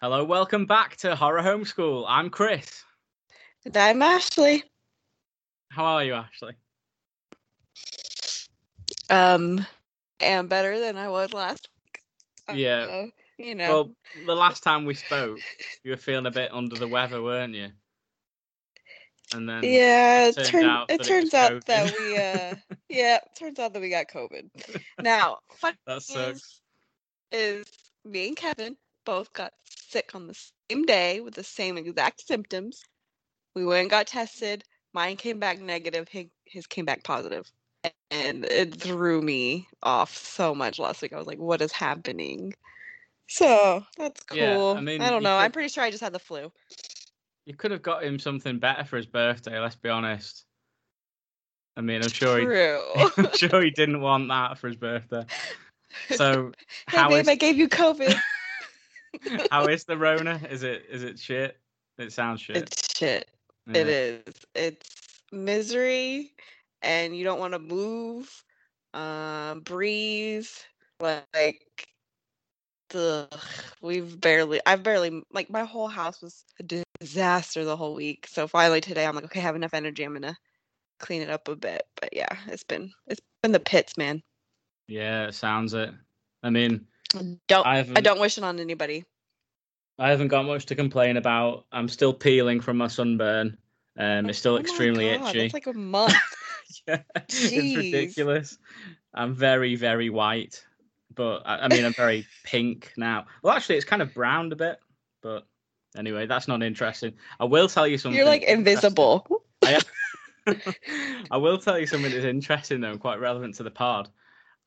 Hello, welcome back to Horror Homeschool. I'm Chris. And I'm Ashley. How are you, Ashley? Um, am better than I was last week. Yeah. Uh, you know. Well, the last time we spoke, you were feeling a bit under the weather, weren't you? And then yeah, it, turned turn- out it it turns was out that we uh yeah, it turns out that we got COVID. Now, fun that sucks. is me and Kevin both got sick on the same day with the same exact symptoms. We went and got tested. Mine came back negative. His, came back positive. And it threw me off so much last week. I was like, what is happening? So that's cool. Yeah, I I, don't know. I'm pretty sure I just had the flu. You could have got him something better for his birthday. Let's be honest. I mean, I'm sure he, True. I'm sure he didn't want that for his birthday. So, hey, how babe, is I gave you COVID. how is the Rona? Is it is it shit? It sounds shit. it's shit. Yeah. It is. It's misery, and you don't want to move, um, breathe. Like, ugh, we've barely. I've barely like my whole house was a disaster the whole week. So finally today, I'm like, okay, I have enough energy. I'm gonna clean it up a bit. But yeah, it's been it's been the pits, man. Yeah, it sounds it. I mean, Don't I I don't wish it on anybody. I haven't got much to complain about. I'm still peeling from my sunburn. Um, it's still Oh extremely God, itchy. That's like a month. yeah, it's ridiculous. I'm very, very white, but I, I mean, I'm very pink now. Well, actually, it's kind of browned a bit, but anyway, that's not interesting. I will tell you something. You're like invisible. I will tell you something that's interesting though, and quite relevant to the pod.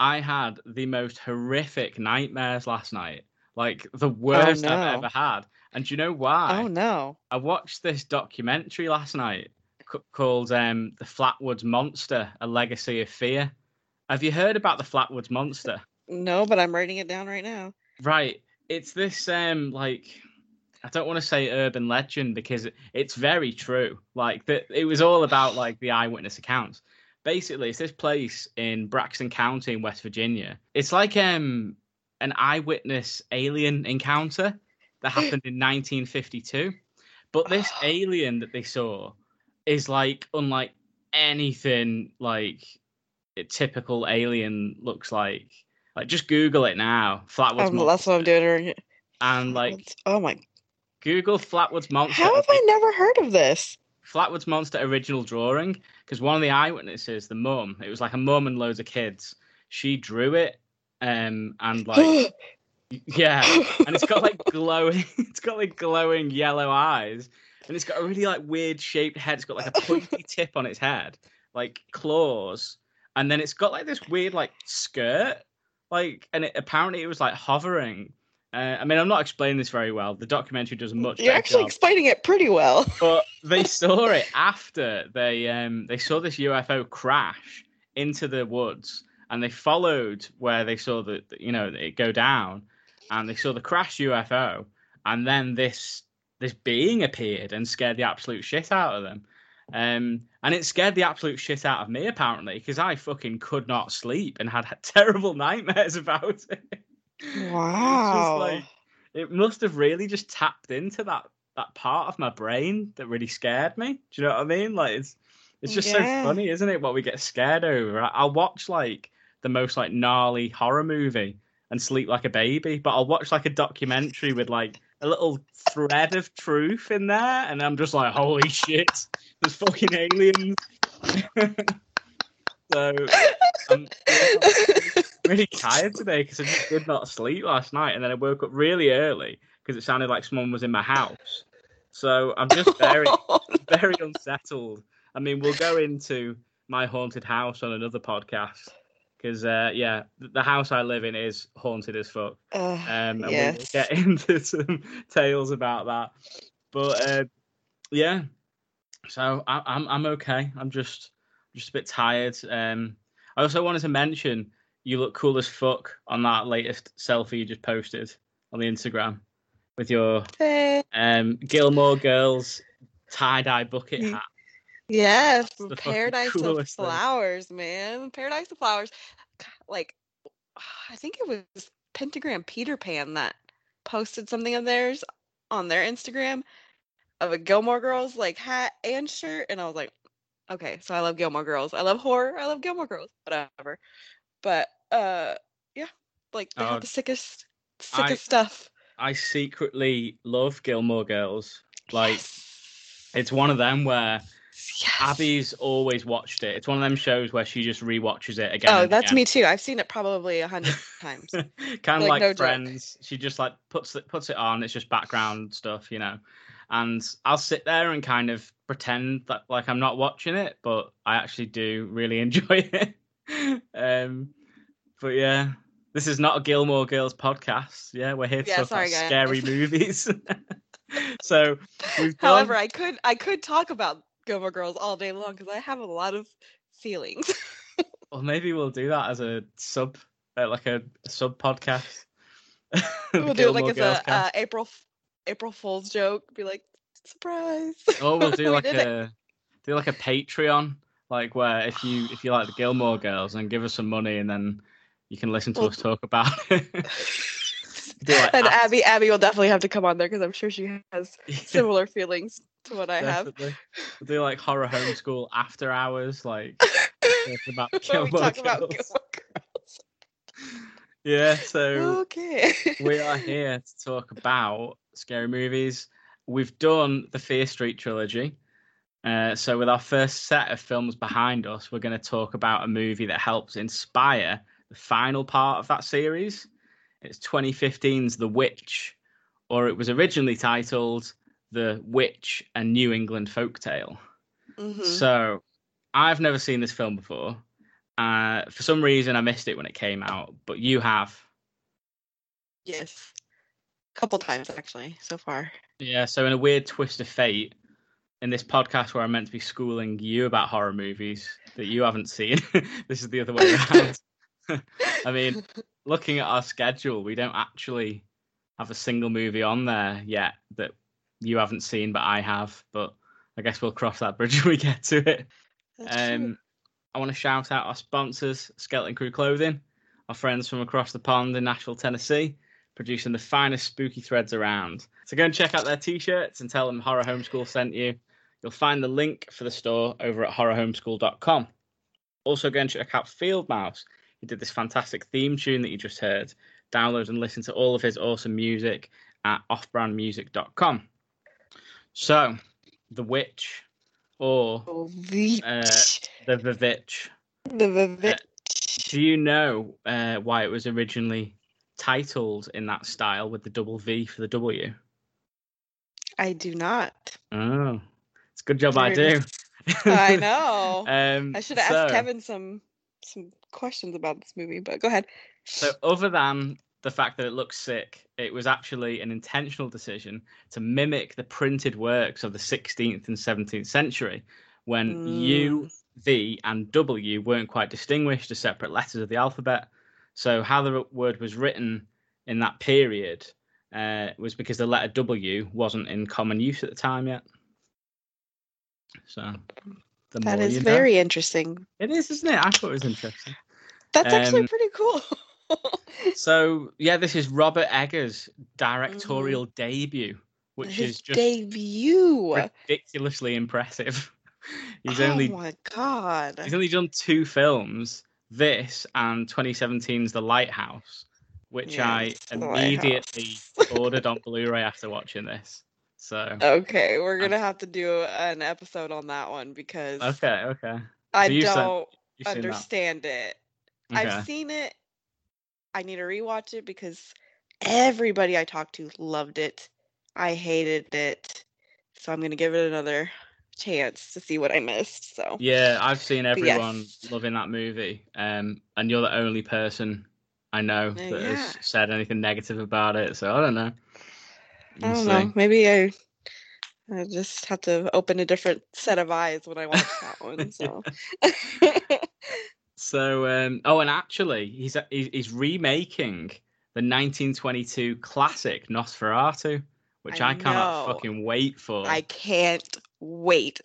I had the most horrific nightmares last night, like the worst I've ever had. And do you know why? Oh no. I watched this documentary last night c- called um, "The Flatwoods Monster: A Legacy of Fear." Have you heard about the Flatwoods Monster? No, but I'm writing it down right now. Right. It's this um like I don't want to say urban legend because it's very true. Like that it was all about like the eyewitness accounts. Basically, it's this place in Braxton County in West Virginia. It's like um an eyewitness alien encounter that happened in 1952. But this alien that they saw is like unlike anything like a typical alien looks like. Like just Google it now. Flatwoods Um, Monster. that's what I'm doing. And like oh my! Google Flatwoods Monster. How have I never heard of this? Flatwoods Monster original drawing because one of the eyewitnesses, the mum, it was like a mum and loads of kids. She drew it, um, and like yeah, and it's got like glowing, it's got like glowing yellow eyes, and it's got a really like weird shaped head. It's got like a pointy tip on its head, like claws, and then it's got like this weird like skirt, like, and it apparently it was like hovering. Uh, I mean, I'm not explaining this very well. The documentary does a much You're actually job explaining it pretty well. but they saw it after they um they saw this UFO crash into the woods and they followed where they saw the the- you know it go down and they saw the crash UFO and then this this being appeared and scared the absolute shit out of them um and it scared the absolute shit out of me apparently because I fucking could not sleep and had terrible nightmares about it Wow. like- it must have really just tapped into that that part of my brain that really scared me. Do you know what I mean? Like it's it's just Yeah. so funny, isn't it? What we get scared over. I- I'll watch like the most like gnarly horror movie and sleep like a baby, but I'll watch like a documentary with like a little thread of truth in there, and I'm just like, holy shit, there's fucking aliens. so I'm um, really tired today because I just did not sleep last night, and then I woke up really early because it sounded like someone was in my house. So I'm just very, very unsettled. I mean, we'll go into my haunted house on another podcast because, uh, yeah, the house I live in is haunted as fuck. Uh, Um, and we'll get into some tales about that. But uh, yeah, so I, I'm I'm okay. I'm just just a bit tired. Um, I also wanted to mention you look cool as fuck on that latest selfie you just posted on the Instagram with your Eh, um, Gilmore Girls tie dye bucket Mm. hat. The paradise of coolest thing. flowers, man. Paradise of flowers. Like, I think it was Pentagram Peter Pan that posted something of theirs on their Instagram of a Gilmore Girls like hat and shirt, and I was like, okay, so I love Gilmore Girls. I love horror. I love Gilmore Girls. Whatever. But uh, yeah, like they Oh, have the sickest, I- sickest stuff. I secretly love Gilmore Girls. Like Yes. it's one of them where Yes. Abby's always watched it. It's one of them shows where she just rewatches it again. Oh, that's again. me too. I've seen it probably a hundred times. kind of Like, like, no joke. friends she just like puts it puts it on it's just background stuff you know and i'll sit there and kind of pretend that like i'm not watching it but i actually do really enjoy it um but yeah this is not a gilmore girls podcast yeah we're here to Yeah, talk sorry, about scary movies so done, However, I could I could talk about Gilmore Girls all day long because I have a lot of feelings. well maybe we'll do that as a sub uh, like a, sub podcast we'll do it like as a uh, April April Fool's joke. Be like, surprise. Oh, we'll do We like did it. a do like a Patreon, like where if you if you like the Gilmore Girls and give us some money and then you can listen to us talk about it. do like and after- Abby Abby will definitely have to come on there because I'm sure she has similar feelings to what I have. Definitely. We'll do like horror homeschool after hours, like about Gilmore talk about Girls. Yeah, so Okay. we are here to talk about scary movies. We've done the Fear Street trilogy. Uh, so, with our first set of films behind us, we're going to talk about a movie that helps inspire the final part of that series. It's 2015's The Witch, or it was originally titled The Witch and New England Folktale. Mhm. So, I've never seen this film before. Uh, for some reason, I missed it when it came out, but you have. Yes. A couple times actually so far. Yeah, so in a weird twist of fate, in this podcast where I'm meant to be schooling you about horror movies that you haven't seen, this is the other way around. I mean, looking at our schedule, we don't actually have a single movie on there yet that you haven't seen, but I have. But I guess we'll cross that bridge when we get to it. Um, I want to shout out our sponsors, Skeleton Crew Clothing, our friends from across the pond in Nashville, Tennessee, producing the finest spooky threads around. So go and check out their t-shirts and tell them Horror Homeschool sent you. You'll find the link for the store over at horrorhomeschool.com. Also go and check out Field Mouse. He did this fantastic theme tune that you just heard. Download and listen to all of his awesome music at offbrandmusic.com. So, The Witch or Oh, the uh, The Vivitch. the vivid. Do you know uh, why it was originally titled in that style with the double V for the W? I do not. Oh, it's a good job I do. I know. um, I should have asked Kevin some some questions about this movie, but go ahead. So, other than the fact that it looks sick, it was actually an intentional decision to mimic the printed works of the 16th and 17th century when U, Mm. V, and W weren't quite distinguished as separate letters of the alphabet. So, how the word was written in that period uh, was because the letter W wasn't in common use at the time yet. So, the That is you know. very interesting. It is, isn't it? I thought it was interesting. That's actually Um, pretty cool. So yeah, this is Robert Eggers' directorial debut, which. His is just debut. ridiculously impressive. he's oh only my god. he's only done two films, this and 2017's The Lighthouse, which I Yes, The immediately ordered on Blu-ray after watching this. So Okay, we're gonna have to do an episode on that one because okay, okay, I So you've don't seen that. understand it. Okay. I've seen it. I need to rewatch it because everybody I talked to loved it. I hated it. So I'm gonna give it another chance to see what I missed. So Yeah, I've seen everyone yes. loving that movie, um, and you're the only person I know Uh, that yeah. has said anything negative about it. So I don't know. I don't know. Maybe I I just have to open a different set of eyes when I watch that one. So So, um, oh, and actually, he's he's he's remaking the 1922 classic Nosferatu, which I, I cannot know. fucking wait for. I can't wait.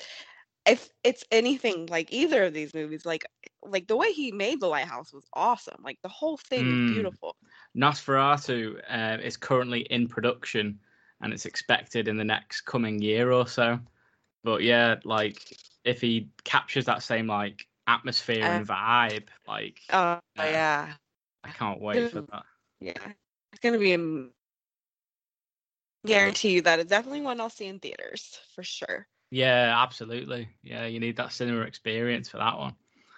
If it's anything like either of these movies, like like the way he made the lighthouse was awesome. Like the whole thing Mm. is beautiful. Nosferatu uh, is currently in production, and it's expected in the next coming year or so. But yeah, like if he captures that same like atmosphere Uh, and vibe, like Oh Yeah. yeah, I can't wait for that. yeah. It's gonna be. A... Guarantee you that it's definitely one I'll see in theaters for sure. Yeah, absolutely. Yeah, you need that cinema experience for that one.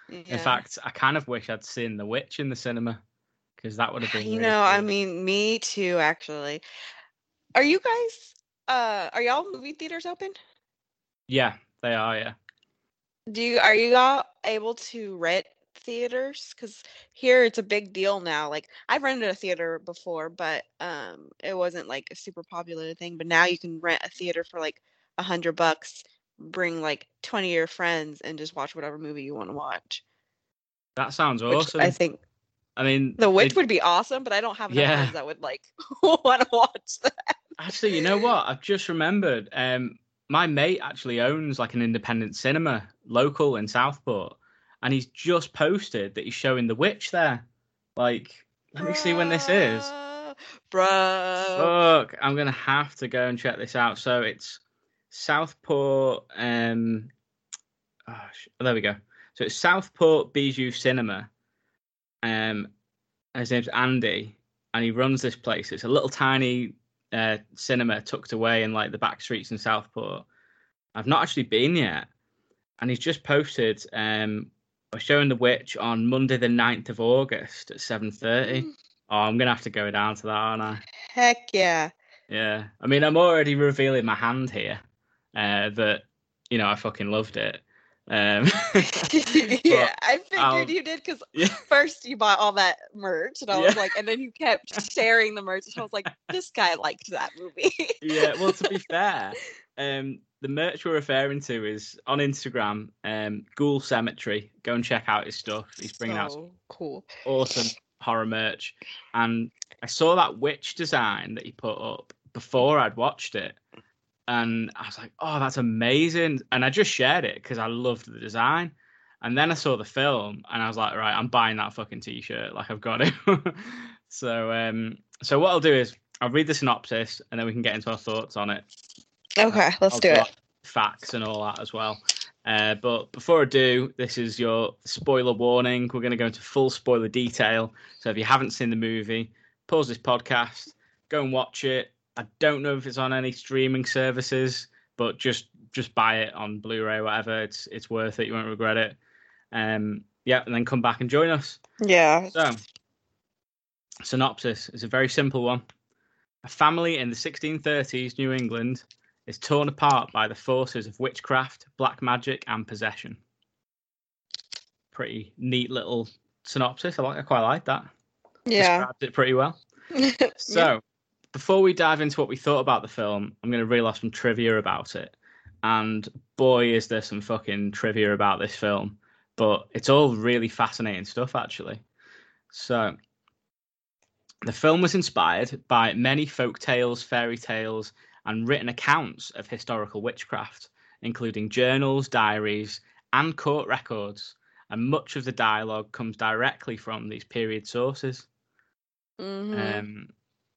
Yeah. In fact, I kind of wish I'd seen The Witch in the cinema because that would have been. you really know, I mean, me too. Actually, are you guys? Uh, are y'all movie theaters open? yeah, they are. Yeah, Do you are you all able to rent theaters? Because here it's a big deal now. Like I've rented a theater before, but um, it wasn't like a super popular thing. But now you can rent a theater for like a hundred bucks. Bring like twenty of your friends and just watch whatever movie you want to watch. that sounds Which awesome. I think I mean, the witch it- would be awesome, but I don't have enough Yeah. friends that would like want to watch that. Actually, you know what? I've just remembered. Um, my mate actually owns like an independent cinema local in Southport, and he's just posted that he's showing The Witch there. Like, let me see when this is. Bro. Fuck, I'm gonna have to go and check this out. So it's Southport. Um, oh, there we go. So it's Southport Bijou Cinema. Um, his name's Andy, and he runs this place. It's a little tiny uh, cinema tucked away in like the back streets in Southport. I've not actually been yet, and he's just posted. Um, we're showing The Witch on Monday, the 9th of August at 7:30. Oh, I'm gonna have to go down to that, aren't I? Heck yeah. Yeah, I mean, I'm already revealing my hand here. Uh, that you know, I fucking loved it. Um, yeah, I figured you did because yeah, first you bought all that merch, and I was like, and then you kept sharing the merch, and I was like, this guy liked that movie. yeah. Well, to be fair, um, the merch we're referring to is on Instagram. Um, Ghoul Cemetery. Go and check out his stuff. He's bringing out cool. awesome horror merch, and I saw that witch design that he put up before I'd watched it, and I was like, "Oh, that's amazing!" And I just shared it because I loved the design. And then I saw the film, and I was like, "Right, I'm buying that fucking t-shirt. Like, I've got it." so, um, so what I'll do is I'll read the synopsis, and then we can get into our thoughts on it. Okay, let's I'll do it. Facts and all that as well. Uh, but before I do, this is your spoiler warning. We're going to go into full spoiler detail. So if you haven't seen the movie, pause this podcast, go and watch it. I don't know if it's on any streaming services, but just just buy it on Blu-ray or whatever. It's it's worth it. You won't regret it. Um, yeah, and then come back and join us. Yeah. So, synopsis is a very simple one. A family in the 1630s New England is torn apart by the forces of witchcraft, black magic, and possession. Pretty neat little synopsis. I like. I quite like that. Yeah. Described it pretty well. So, before we dive into what we thought about the film, I'm going to reel off some trivia about it. And boy, is there some fucking trivia about this film. But it's all really fascinating stuff, actually. So, the film was inspired by many folk tales, fairy tales, and written accounts of historical witchcraft, including journals, diaries, and court records. And much of the dialogue comes directly from these period sources. Mhm. Um,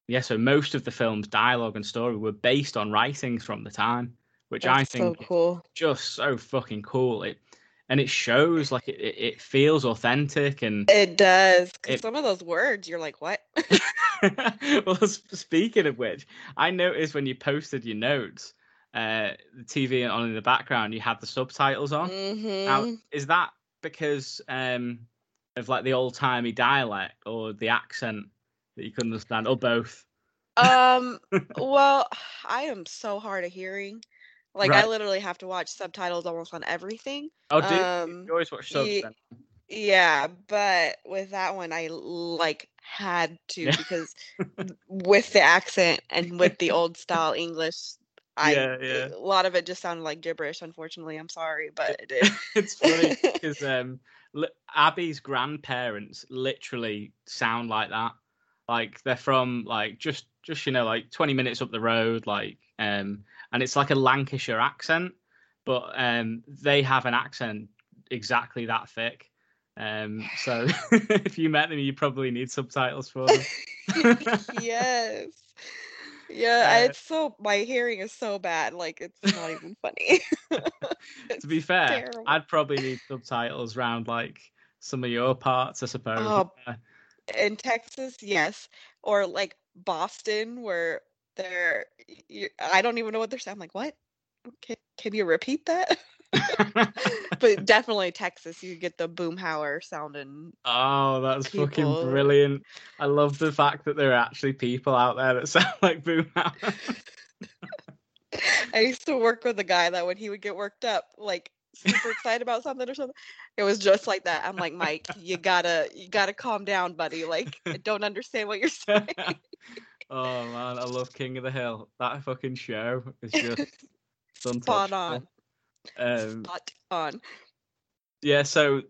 yeah, so most of the film's dialogue and story were based on writings from the time, which I think so is cool. just so fucking cool. It and it shows like it, it, feels authentic and It does. It- some of those words, you're like, what? well, speaking of which, I noticed when you posted your notes, uh, the TV on in the background, you had the subtitles on. Now, hmm is that because um, of like the old timey dialect or the accent that you couldn't understand, or both? Um. well, I am so hard of hearing. Like I literally have to watch subtitles almost on everything. Oh, do you? Um, you always watch subs then? Yeah, but with that one, I like had to because with the accent and with the old style English, I Yeah, yeah. a lot of it just sounded like gibberish. Unfortunately, I'm sorry, but it did. it's funny because um, Abby's grandparents literally sound like that. Like they're from like just just you know like 20 minutes up the road, like um, and it's like a Lancashire accent, but um, they have an accent exactly that thick. Um, so if you met them, you probably need subtitles for them. yes. Yeah, Uh, it's so my hearing is so bad, like it's not even funny. to be fair, terrible. I'd probably need subtitles around like some of your parts, I suppose. Oh. In Texas, yes, or like Boston, where they're you, I don't even know what they're saying. I'm like, what? Can, can you repeat that? but definitely Texas, you get the boomhauer sounding. oh, that's fucking brilliant. I love the fact that there are actually people out there that sound like Boomhauer. I used to work with a guy that when he would get worked up, like super excited about something or something, it was just like that. I'm like, Mike, you gotta, you gotta calm down, buddy. Like, I don't understand what you're saying. oh man, I love King of the Hill. That fucking show is just Spot on. Um, Spot on. yeah, so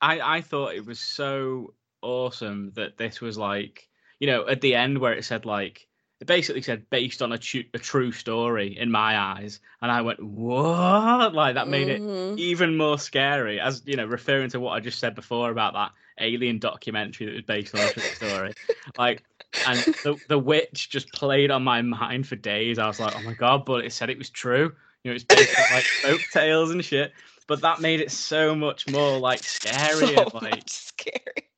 I I thought it was so awesome that this was like, you know, at the end where it said like it basically said based on a, tru- a true story in my eyes, and I went what? Like that made it Mhm. even more scary. As you know, referring to what I just said before about that alien documentary that was based on a true story, like. And the the witch just played on my mind for days. I was like, "Oh my god!" But it said it was true. You know, it's based on like folk tales and shit. But that made it so much more like scary. So like scary.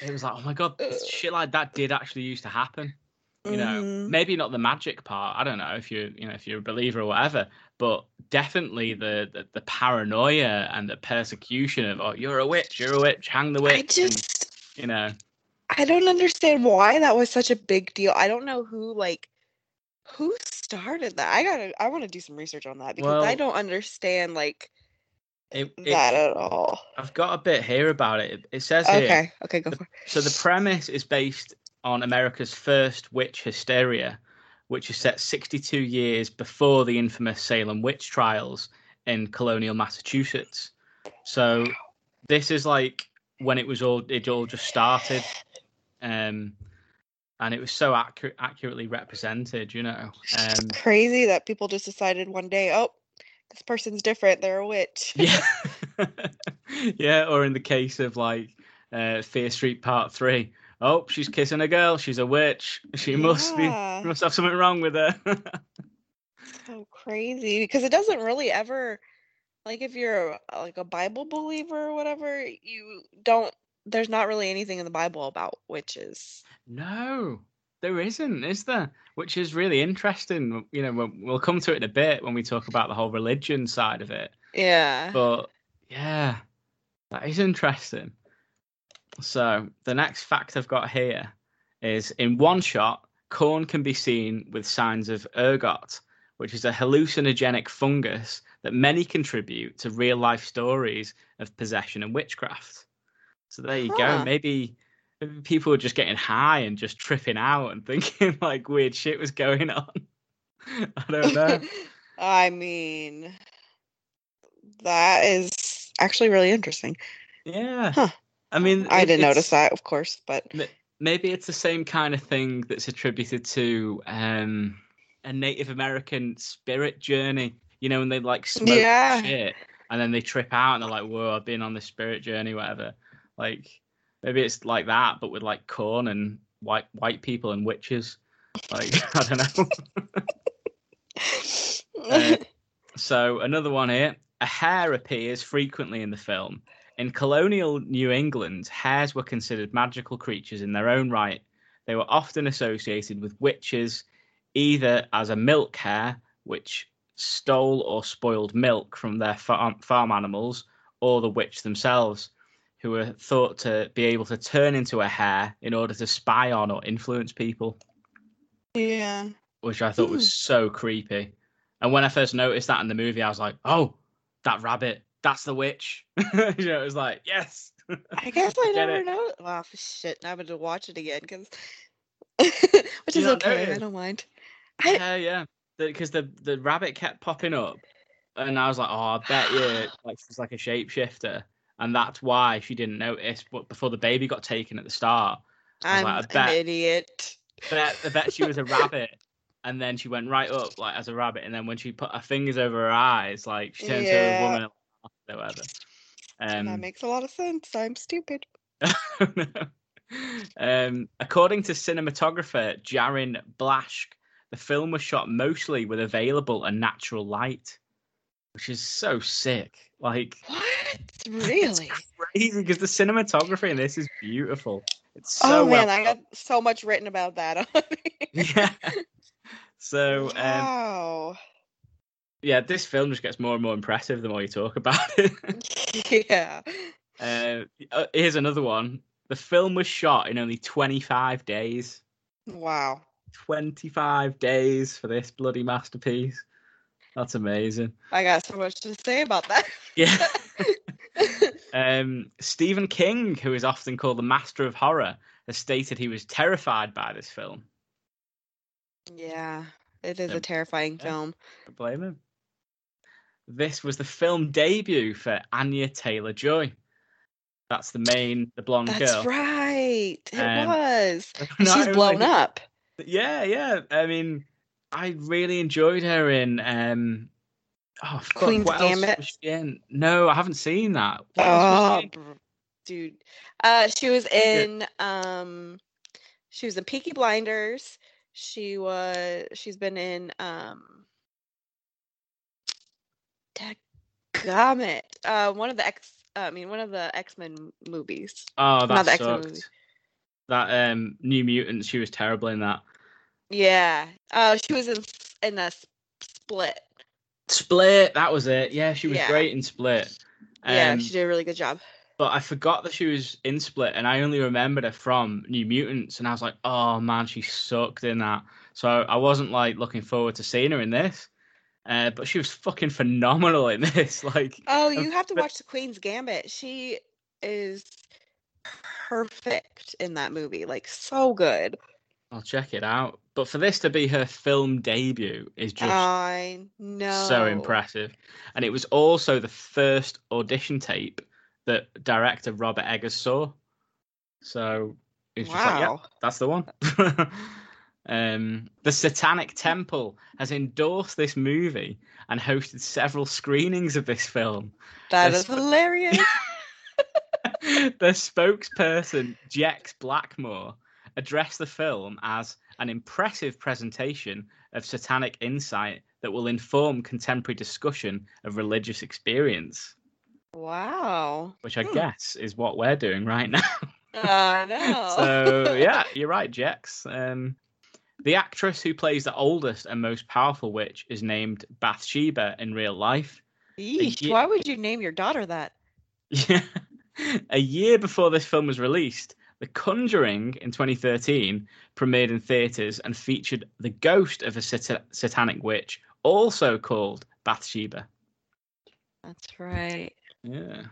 it was like, "Oh my god!" Shit like that did actually used to happen you know Mhm. maybe not the magic part i don't know if you you know if you're a believer or whatever but definitely the the, the paranoia and the persecution of oh you're a witch you're a witch hang the witch I and, just, you know I don't understand why that was such a big deal. I don't know who like who started that. I gotta, I want to do some research on that because I don't understand like it, it- that at all. i've got a bit here about it it, says here Okay, okay, go the- for it. so the premise is based on america's first witch hysteria which is set 62 years before the infamous salem witch trials in colonial massachusetts so this is like when it was all it all just started um and it was so accurate accurately represented you know um Crazy that people just decided one day, oh, this person's different. They're a witch. yeah yeah or in the case of like uh fear street part three oh she's kissing a girl. She's a witch. She must be must have something wrong with her. So crazy. Because it doesn't really ever like if you're a- like a Bible believer or whatever, you don't there's not really anything in the Bible about witches. no there isn't is there? Which is really interesting. You know we'll, we'll come to it in a bit when we talk about the whole religion side of it. Yeah. But yeah, that is interesting. So the next fact I've got here is in one shot, corn can be seen with signs of ergot, which is a hallucinogenic fungus that many contribute to real life stories of possession and witchcraft. So there you go. Maybe, maybe people were just getting high and just tripping out and thinking like weird shit was going on. I don't know. I mean, that is actually really interesting. Yeah. Huh. I mean, I didn't notice that, of course, but maybe it's the same kind of thing that's attributed to um, a Native American spirit journey. You know, when they like smoke Yeah. shit and then they trip out and they're like, "Whoa, I've been on this spirit journey, whatever." Like maybe it's like that, but with like corn and white white people and witches. Like I don't know. Uh, So another one here. A hare appears frequently in the film. In colonial New England, hares were considered magical creatures in their own right. They were often associated with witches, either as a milk hare, which stole or spoiled milk from their farm, farm animals, or the witch themselves, who were thought to be able to turn into a hare in order to spy on or influence people yeah. which I thought was hmm. so creepy. And when I first noticed that in the movie, I was like, "Oh, that rabbit, that's the witch." you know, it was like, "Yes." I guess I never it. know. Wow, shit! Now I'm gonna watch it again because, which You is okay. I don't mind. I, Yeah, yeah. Because the, the rabbit kept popping up, and I was like, "Oh, I bet you like she's like a shapeshifter," and that's why she didn't notice. But before the baby got taken at the start, I was I'm like, I an bet- idiot. bet I bet she was a rabbit. And then she went right up like as a rabbit, and then when she put her fingers over her eyes, like she turned to a woman Um, that makes a lot of sense. I'm stupid. um, according to cinematographer Jarin Blaschke, the film was shot mostly with available and natural light, which is so sick. Like, what? Really? crazy because the cinematography in this is beautiful. It's so oh man, well I got so much written about that. yeah. So um, wow. Yeah, this film just gets more and more impressive the more you talk about it. yeah. uh, uh, here's another one. The film was shot in only 25 days. Wow. 25 days for this bloody masterpiece. That's amazing. I got so much to say about that. Yeah. um, Stephen King, who is often called the master of horror, has stated he was terrified by this film. yeah, it is Um, a terrifying yeah. film. Don't blame him. This was the film debut for Anya Taylor Joy. That's the main, the blonde That's girl. right. It Um, was. She's blown up. Yeah, yeah. I mean, I really enjoyed her in um oh fuck, Queen's what else Gambit? was she in? No, I haven't seen that. What Oh, dude. Uh, she was in um, she was in Peaky Blinders. She was. She's been in um. Dadgummit. Uh, one of the X. Uh, I mean, one of the X Men movies. Oh, that Not the X-Men movie. That um New Mutants, she was terrible in that. Yeah. Uh, she was in in S- Split. Split, that was it. Yeah, she was Yeah. great in Split. yeah, Um, she did a really good job. but I forgot that she was in Split, and I only remembered her from New Mutants, and I was like, oh man, she sucked in that. So I wasn't like looking forward to seeing her in this. Uh, but she was fucking phenomenal in this. Like, Oh, you have to watch The Queen's Gambit. She is perfect in that movie. Like so good. I'll check it out. But for this to be her film debut is just I know. so impressive. And it was also the first audition tape that director Robert Eggers saw. So it's just like, yeah, that's the one. um, the Satanic Temple has endorsed this movie and hosted several screenings of this film. That is hilarious. the spokesperson, Jex Blackmore, addressed the film as an impressive presentation of satanic insight that will inform contemporary discussion of religious experience, wow. which I Hmm. guess is what we're doing right now. I know. so, yeah, you're right, Jex. Um, the actress who plays the oldest and most powerful witch is named Bathsheba in real life. Yeesh, ye- why would you name your daughter that? Yeah. A year before this film was released, The Conjuring in 2013 premiered in theatres and featured the ghost of a sat- satanic witch, also called Bathsheba. That's right. Yeah.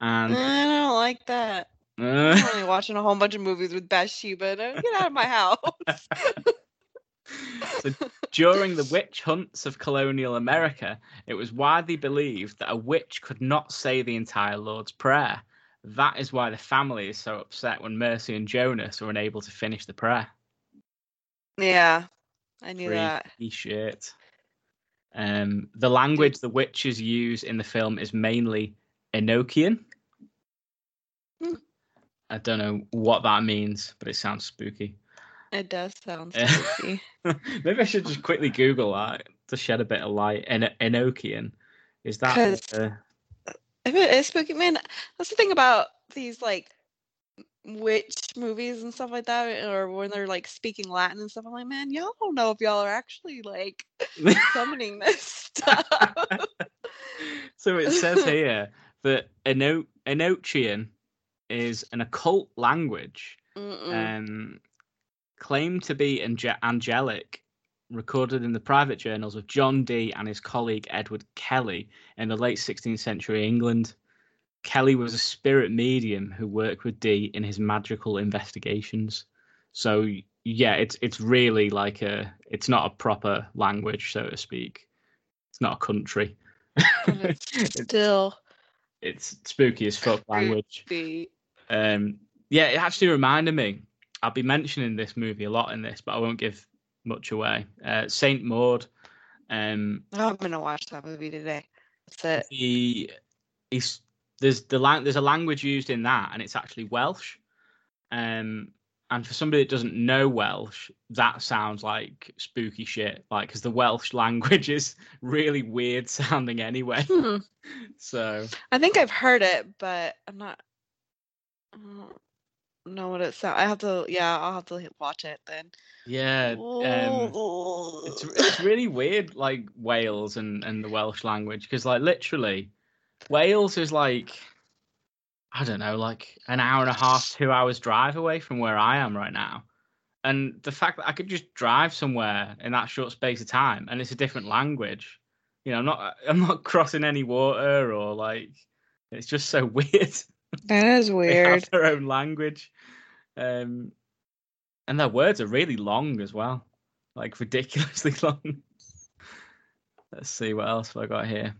And I don't like that. I'm only watching a whole bunch of movies with Bathsheba. uh, Get out of my house. so during the witch hunts of colonial America, it was widely believed that a witch could not say the entire Lord's Prayer. That is why the family is so upset when Mercy and Jonas are unable to finish the prayer. yeah, I knew that. Freaky shit. Um, the language the witches use in the film is mainly Enochian. I don't know what that means, but it sounds spooky. It does sound spooky. Maybe I should just quickly Google that to shed a bit of light. En- Enochian. Is that? uh, If it is spooky, man, that's the thing about these like witch movies and stuff like that, or when they're like speaking Latin and stuff. I'm like, man, y'all don't know if y'all are actually like summoning this stuff. so it says here that Eno- Enochian is an occult language um, claimed to be ange- angelic, recorded in the private journals of John Dee and his colleague Edward Kelly in the late 16th century England. Kelly was a spirit medium who worked with Dee in his magical investigations. So yeah, it's it's really like a it's not a proper language, so to speak. It's not a country. It's it's, Still it's spooky as fuck language. creepy. Um, yeah, it actually reminded me. I'll be mentioning this movie a lot in this, but I won't give much away. Uh, Saint Maud. Um, Oh, I'm gonna watch that movie today. That's it. he, he's there's the lang- there's a language used in that, and it's actually Welsh. Um, and for somebody that doesn't know Welsh, that sounds like spooky shit. Like, because the Welsh language is really weird sounding anyway. Hmm. So I think I've heard it, but I'm not. I don't know what it sounds. I have to. Yeah, I'll have to watch it then. yeah, um, it's it's really weird, like Wales and and the Welsh language, because like literally, Wales is like. I don't know, like an hour and a half, two hours drive away from where I am right now. And the fact that I could just drive somewhere in that short space of time and it's a different language, you know, I'm not I'm not crossing any water or like it's just so weird. That is They weird. have their own language. Um and their words are really long as well. Like ridiculously long. Let's see what else have I got here.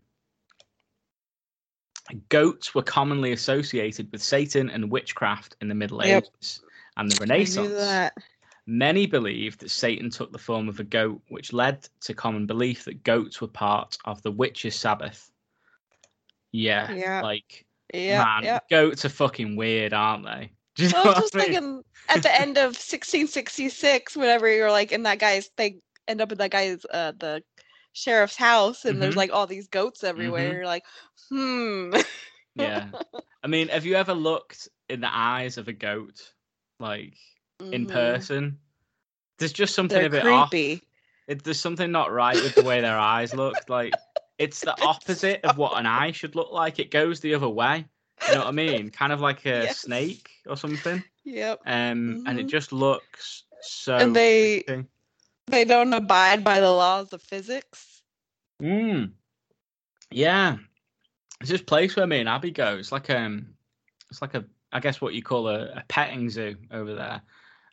Goats were commonly associated with Satan and witchcraft in the Middle Yep. Ages and the Renaissance. Many believed that Satan took the form of a goat, which led to common belief that goats were part of the witches' Sabbath. Yeah, Yeah. like Yeah, man, yeah. goats are fucking weird, aren't they? You know I was what just I mean? thinking at the end of 1666, whenever you're like in that guy's, they end up in that guy's, uh, the sheriff's house, and there's Mhm. like all these goats everywhere. Mhm. You're like, hmm. Yeah, I mean, have you ever looked in the eyes of a goat, like in Mhm. person? There's just something They're a bit off. creepy. It, there's something not right with the way their eyes look. Like it's the opposite of what an eye should look like. It goes the other way. You know what I mean? Kind of like a Yes. snake or something. Yep. Um, and it Mhm. just looks so. and they they don't abide by the laws of physics. Mm. Yeah, it's this place where me and Abby go. It's like um, it's like a I guess what you call a, a petting zoo over there.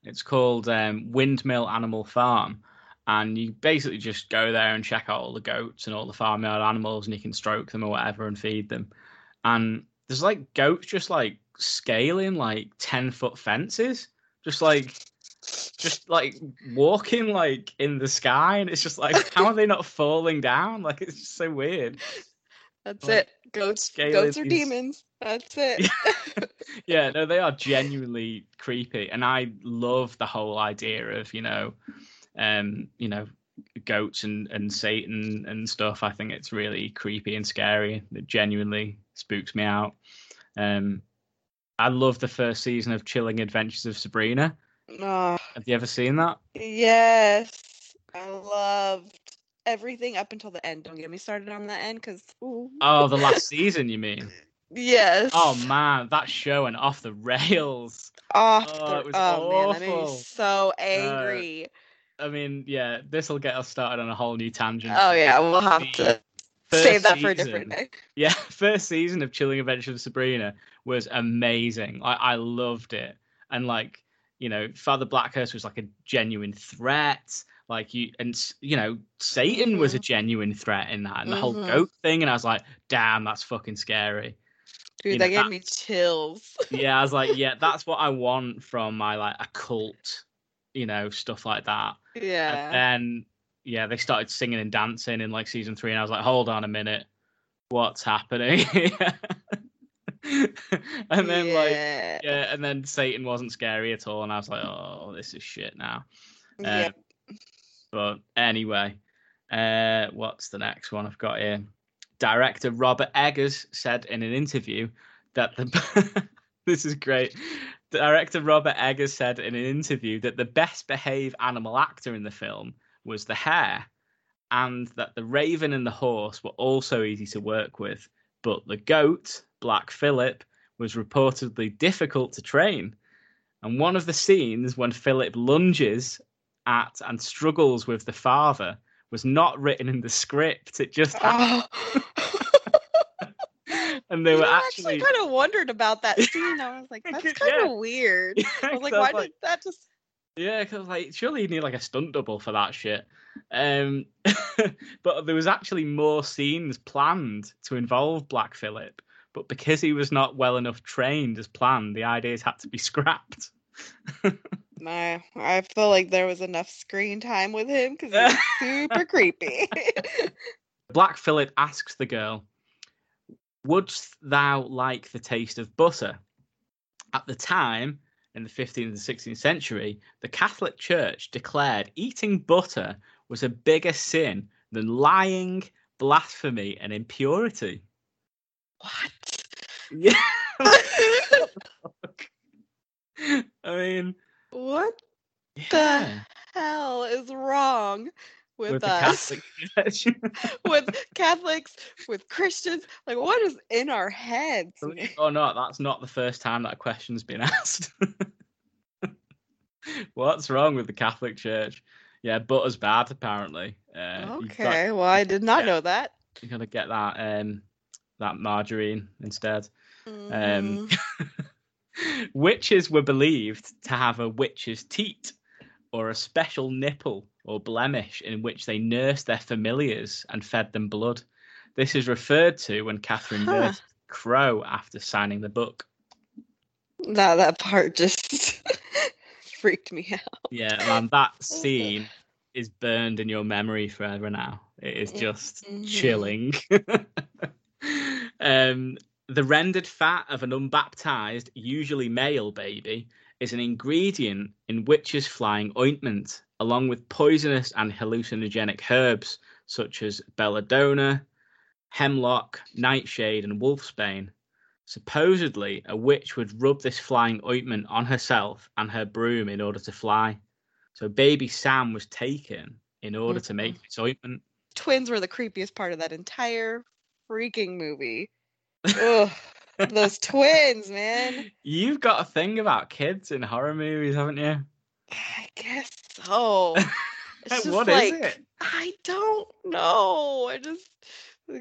It's called um, Windmill Animal Farm, and you basically just go there and check out all the goats and all the farmyard animals, and you can stroke them or whatever and feed them. And there's like goats just like scaling like ten foot fences, just like just like walking like in the sky, and it's just like how are they not falling down? Like it's just so weird. That's Like, it. Goats goats are these- demons. That's it. yeah, no, they are genuinely creepy, and I love the whole idea of you know, um, you know, goats and and Satan and stuff. I think it's really creepy and scary. It genuinely spooks me out. Um, I love the first season of Chilling Adventures of Sabrina. Oh, Have you ever seen that? yes. I loved everything up until the end. Don't get me started on the end because Oh, the last season, you mean? yes. Oh man, that show went off the rails. Oh, Oh, the- it was oh man, that made me awful. so angry. I mean, yeah, this will get us started on a whole new tangent. oh yeah, we'll have to First save that for a different season- day. Yeah, first season of Chilling Adventures of Sabrina was amazing. I, I loved it, and like you know, Father Blackhurst was like a genuine threat. Like you, and you know, Satan was a genuine threat in that, and the whole Mhm. goat thing. And I was like, damn, that's fucking scary. Dude, you that know, gave that- me chills. Yeah, I was like, yeah, that's what I want from my like occult, you know, stuff like that. yeah. And then yeah, they started singing and dancing in like season three, and I was like, hold on a minute, what's happening? and then like yeah. yeah, and then Satan wasn't scary at all, and I was like, oh, this is shit now. Yeah. Um, but anyway, uh, what's the next one I've got here? Director Robert Eggers said in an interview that the this is great. Director Robert Eggers said in an interview that the best behaved animal actor in the film was the hare, and that the raven and the horse were also easy to work with, but the goat, Black Philip, was reportedly difficult to train. And one of the scenes when Philip lunges at and struggles with the father was not written in the script. It just. Oh. and they You were know, I actually, kind of wondered about that scene. I was like, that's kind of Yeah. weird. I was like, why like, did that just? Yeah, because like surely you need like a stunt double for that shit. Um, but there was actually more scenes planned to involve Black Phillip, but because he was not well enough trained as planned, the ideas had to be scrapped. Nah, I feel like there was enough screen time with him because he was super creepy. Black Phillip asks the girl, Wouldst thou like the taste of butter? At the time, in the 15th and 16th century, the Catholic Church declared eating butter was a bigger sin than lying, blasphemy, and impurity. What? Yeah. I mean, what yeah, hell is wrong with, with the us? Catholic Church. with Catholics, with Christians. Like, what is in our heads? Oh Believe it or not, that's not the first time that question's been asked. What's wrong with the Catholic Church? Yeah, butter's bad apparently. Uh, you've got- Okay, well, I did not know that. You're gonna get that um that margarine instead. Mhm. Um, witches were believed to have a witch's teat, or a special nipple or blemish in which they nursed their familiars and fed them blood. This is referred to when Catherine Huh. Crow after signing the book. That that part just freaked me out. Yeah, man, that scene is burned in your memory forever now. It is just Mhm. chilling. um, the rendered fat of an unbaptized, usually male baby, is an ingredient in witches' flying ointment, along with poisonous and hallucinogenic herbs such as belladonna, hemlock, nightshade, and wolfsbane. Supposedly, a witch would rub this flying ointment on herself and her broom in order to fly. So, baby Sam was taken in order to make this ointment. Twins were the creepiest part of that entire freaking movie. Ugh, those twins, man. You've got a thing about kids in horror movies, haven't you? I guess so. It's just What is like, it? I don't know. I just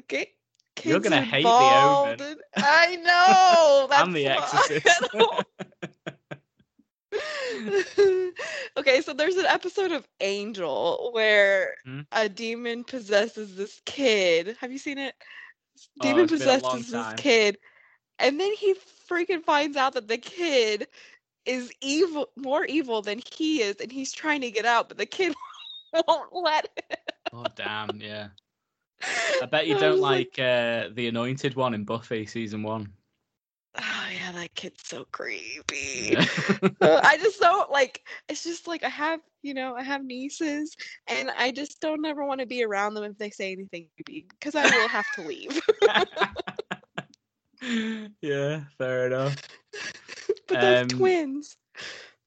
get kids You're gonna hate The Omen. and- I know. That's And The Exorcist. okay, so there's an episode of Angel where Hmm? a demon possesses this kid. Have you seen it? Oh, Demon it's been a long possesses this kid, and then he freaking finds out that the kid is evil, more evil than he is, and he's trying to get out, but the kid won't let him. oh, damn, yeah. I bet you don't was like uh, the anointed one in Buffy season one. Oh yeah, that kid's so creepy. Yeah. Uh, I just don't like. It's just like I have, you know, I have nieces, and I just don't ever want to be around them if they say anything creepy because I will have to leave. yeah, fair enough. but those Um, twins.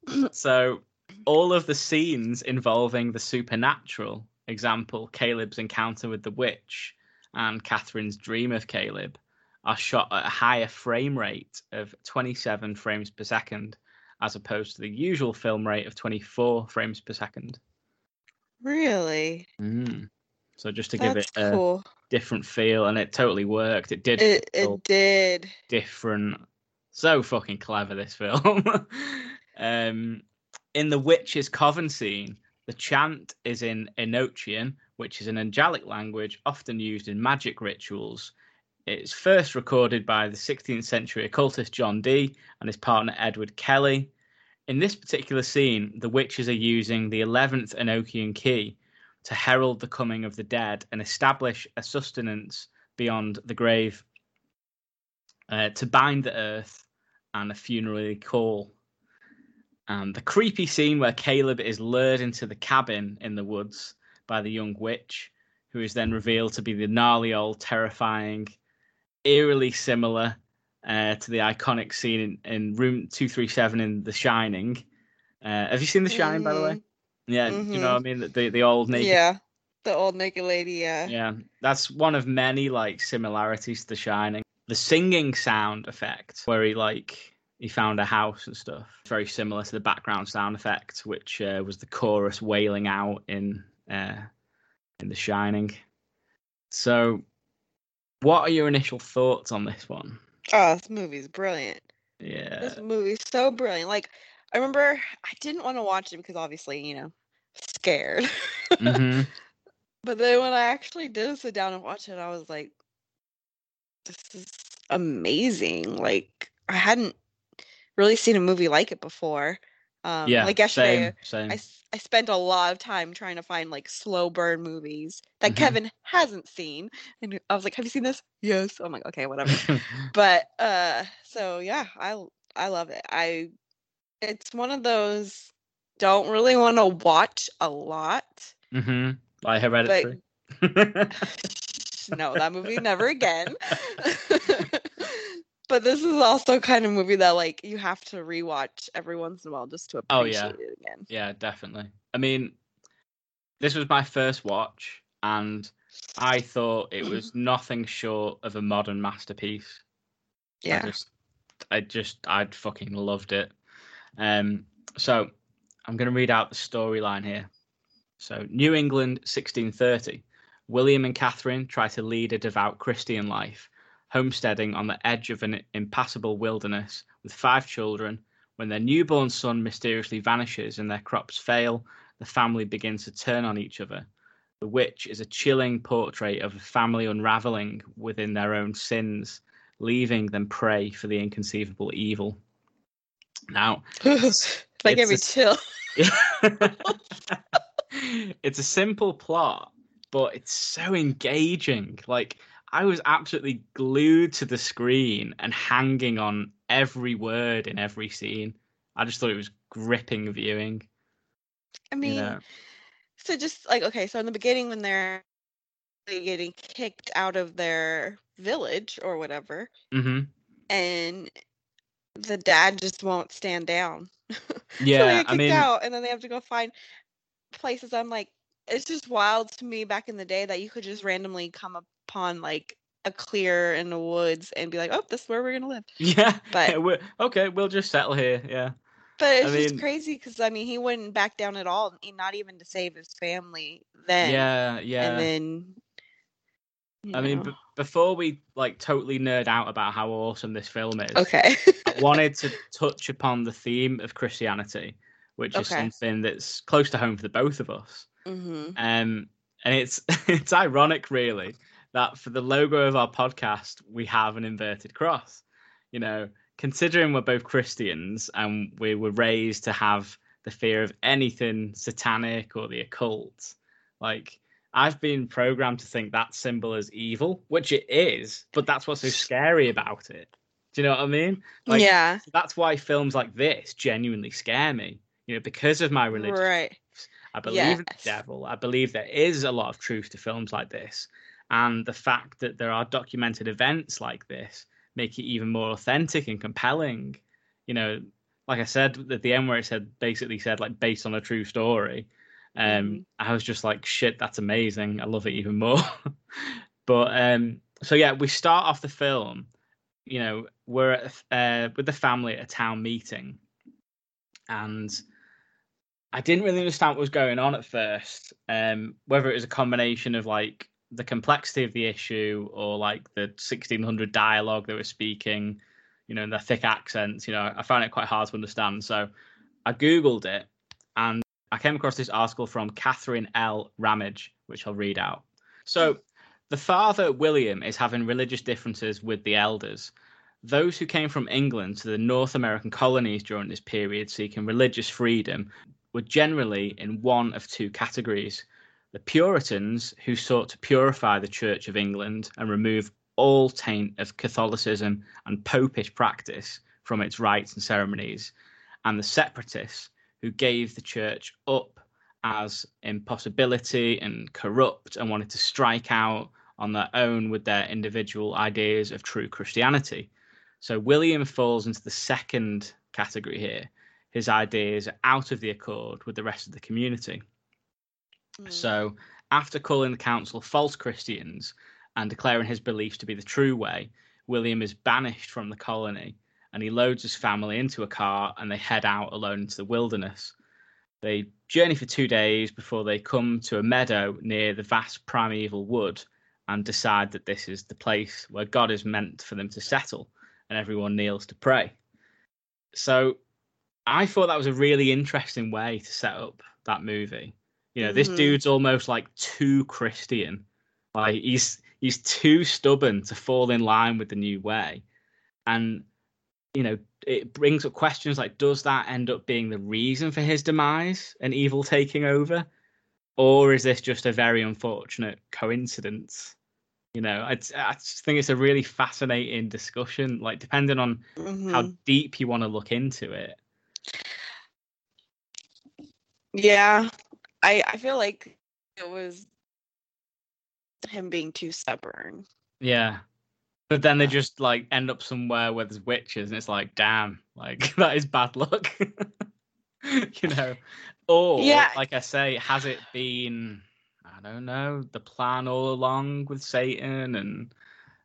So, all of the scenes involving the supernatural, example, Caleb's encounter with the witch and Catherine's dream of Caleb, are shot at a higher frame rate of 27 frames per second, as opposed to the usual film rate of 24 frames per second. Really? Mm. So, just to give That's it a cool. different feel, and it totally worked. It did It it did. different. So fucking clever this film. um, in the witch's coven scene, the chant is in Enochian, which is an angelic language often used in magic rituals. It's first recorded by the 16th century occultist John Dee and his partner Edward Kelly. In this particular scene, the witches are using the 11th Enochian key to herald the coming of the dead and establish a sustenance beyond the grave uh, to bind the earth and a funerary call. And the creepy scene where Caleb is lured into the cabin in the woods by the young witch, who is then revealed to be the gnarly old, terrifying, eerily similar uh, to the iconic scene in, in Room 237 in The Shining. Uh, have you seen The Shining, by the way? Yeah, you know what I mean? The, the, old naked Yeah. The old naked lady, yeah. yeah, that's one of many like similarities to The Shining. The singing sound effect, where he like he found a house and stuff, very similar to the background sound effect, which uh, was the chorus wailing out in uh, in The Shining. So, what are your initial thoughts on this one? Oh, this movie's brilliant. Yeah, This movie's so brilliant. Like, I remember I didn't want to watch it because obviously, you know, scared. hmm But then when I actually did sit down and watch it, I was like, this is amazing. Like, I hadn't really seen a movie like it before. Um, yeah, like yesterday, same, same. I, I spent a lot of time trying to find like slow burn movies that Mhm. Kevin hasn't seen. And I was like, Have you seen this? Yes. I'm like, okay, whatever. but uh so yeah, I I love it. I it's one of those don't really want to watch a lot. Mm-hmm. read it. no, that movie never again. but this is also kind of movie that like you have to rewatch every once in a while just to Oh, appreciate yeah. it again. Yeah, definitely. I mean, this was my first watch, and I thought it was nothing short of a modern masterpiece. I Yeah. just, I just, I'd fucking loved it. Um, so I'm going to read out the storyline here. So, New England, 1630. William and Catherine try to lead a devout Christian life, homesteading on the edge of an impassable wilderness with five children. When their newborn son mysteriously vanishes and their crops fail, the family begins to turn on each other. The Witch is a chilling portrait of a family unraveling within their own sins, leaving them prey for the inconceivable evil. Now, me it's a- chill. it's a simple plot, but it's so engaging. Like I was absolutely glued to the screen and hanging on every word in every scene. I just thought it was gripping viewing. I mean, You know? so just like okay, so in the beginning when they're getting kicked out of their village or whatever, hmm and the dad just won't stand down. so they Yeah, get I mean, out, and then they have to go find places. I'm like, it's just wild to me back in the day that you could just randomly come upon like a clear in the woods and be like, oh, this is where we're gonna live. yeah. But we're, okay, we'll just settle here. Yeah. but it's I just mean- crazy because I mean he wouldn't back down at all, not even to save his family then. Yeah, yeah. And then. I mean, know. b- before we like totally nerd out about how awesome this film is, okay. I wanted to touch upon the theme of Christianity, which is something that's close to home for the both of us. hmm Um, and it's it's ironic, really, that for the logo of our podcast we have an inverted cross. You know, considering we're both Christians and we were raised to have the fear of anything satanic or the occult, like I've been programmed to think that symbol is evil, which it is, but that's what's so scary about it. Do you know what I mean? Like, yeah. that's why films like this genuinely scare me. You know, because of my religion. Right. I believe in the devil. I believe there is a lot of truth to films like this. And the fact that there are documented events like this make it even more authentic and compelling. You know, like I said at the end where it said basically said like based on a true story. Um Mhm. I was just like, shit, that's amazing. I love it even more. but um so yeah, we start off the film, you know, we're at, uh, with the family at a town meeting. And I didn't really understand what was going on at first. Um, whether it was a combination of like the complexity of the issue or like the 1600 dialogue they were speaking, you know, and their thick accents. You know, I found it quite hard to understand. So I googled it and I came across this article from Catherine L. Ramage, which I'll read out. So the father William is having religious differences with the elders. Those who came from England to the North American colonies during this period seeking religious freedom were generally in one of two categories the Puritans, who sought to purify the Church of England and remove all taint of Catholicism and popish practice from its rites and ceremonies, and the Separatists, who gave the Church up as impossibility and corrupt and wanted to strike out on their own with their individual ideas of true Christianity. So William falls into the second category here. His ideas are out of the accord with the rest of the community. Mm. So, after calling the council false Christians and declaring his beliefs to be the true way, William is banished from the colony and he loads his family into a car and they head out alone into the wilderness. They journey for two days before they come to a meadow near the vast primeval wood and decide that this is the place where God is meant for them to settle and everyone kneels to pray. So I thought that was a really interesting way to set up that movie. You know, this Mhm. dude's almost like too Christian. Like he's he's too stubborn to fall in line with the new way. And you know, it brings up questions like does that end up being the reason for his demise and evil taking over? Or is this just a very unfortunate coincidence? You know, I, I just think it's a really fascinating discussion. Like, depending on how Mhm. deep you want to look into it. Yeah, I I feel like it was him being too stubborn. Yeah. But then they just like end up somewhere where there's witches, and it's like, damn, like that is bad luck. you know. Or Yeah. like I say, has it been I don't know, the plan all along with Satan and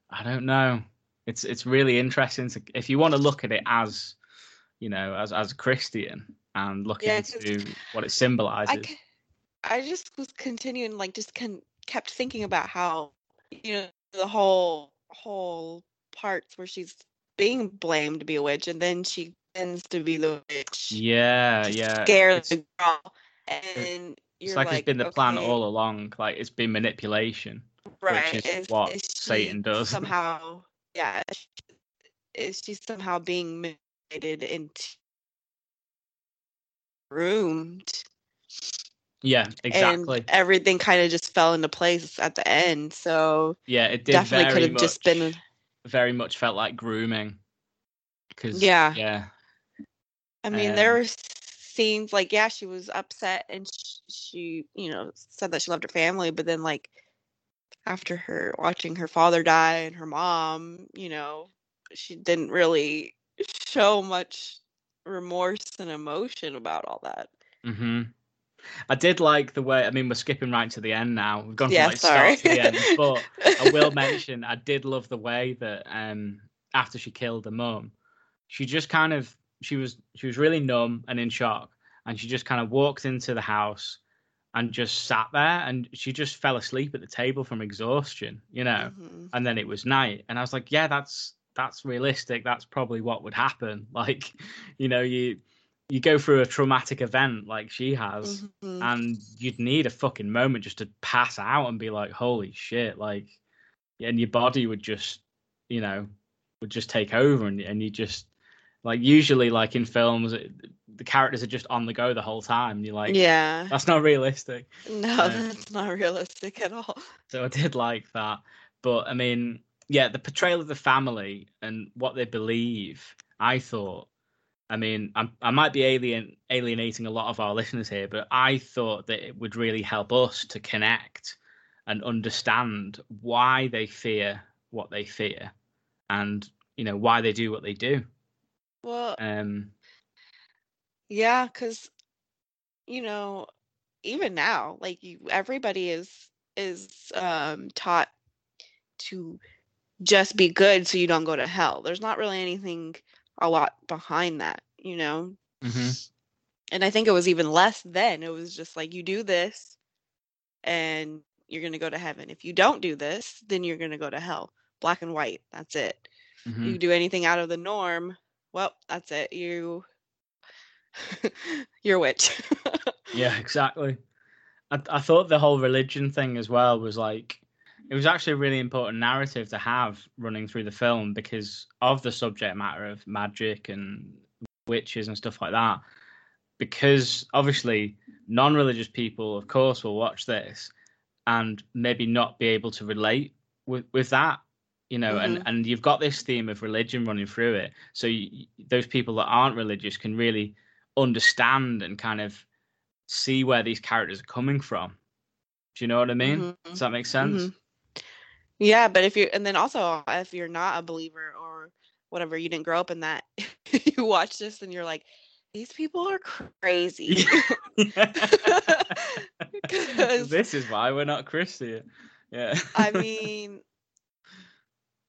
I don't know. It's it's really interesting to if you want to look at it as you know, as as a Christian and look Yeah, into what it I symbolizes. I just was continuing like just kept thinking about how you know the whole whole parts where she's being blamed to be a witch and then she ends to be the witch Yeah, yeah. scare It's, the girl and it's you're like, it's been the plan all along. Like it's been manipulation. right which is is what is she Satan does. somehow yeah is she- somehow being manipulated into groomed yeah, exactly. and everything kind of just fell into place at the end so Yeah, it did definitely could have just been very much felt like grooming. Because Yeah. yeah, I mean, there Um, were scenes like, yeah, she was upset and sh- she, you know, said that she loved her family, but then like after her watching her father die and her mom, you know, she didn't really show much remorse and emotion about all that. hmm I did like the way. I mean, we're skipping right to the end now. We've gone from Yeah, like sorry. start to the end, but I will mention I did love the way that um after she killed her mum, she just kind of she was she was really numb and in shock, and she just kind of walked into the house and just sat there, and she just fell asleep at the table from exhaustion, you know. Mhm. And then it was night, and I was like, yeah, that's that's realistic. That's probably what would happen. Like, you know, you you go through a traumatic event like she has Mhm. and you'd need a fucking moment just to pass out and be like, holy shit, like, and your body would just, you know, would just take over, and and you just like usually like in films, the characters are just on the go the whole time. And you're like, yeah. that's not realistic. No, uh, that's not realistic at all. So I did like that, but I mean, yeah, the portrayal of the family and what they believe, I thought. I mean, I'm, I might be alien alienating a lot of our listeners here, but I thought that it would really help us to connect and understand why they fear what they fear, and you know why they do what they do. Well, Um, yeah, because you know, even now, like you, everybody is is um taught to just be good so you don't go to hell. There's not really anything a lot behind that, you know. mhm. And I think it was even less then. It was just like you do this and you're going to go to heaven. If you don't do this, then you're going to go to hell. Black and white. That's it. Mhm. You do anything out of the norm, well, that's it. You you're a witch. Yeah, exactly. I, I thought the whole religion thing as well was like it was actually a really important narrative to have running through the film because of the subject matter of magic and witches and stuff like that. Because obviously, non-religious people, of course, will watch this and maybe not be able to relate with with that, you know. Mhm. And and you've got this theme of religion running through it, so you, those people that aren't religious can really understand and kind of see where these characters are coming from. Do you know what I mean? Mhm. Does that make sense? Mhm. Yeah, but if you and then also if you're not a believer or whatever, you didn't grow up in that, you watch this and you're like, these people are crazy. This is why we're not Christian. Yeah. I mean,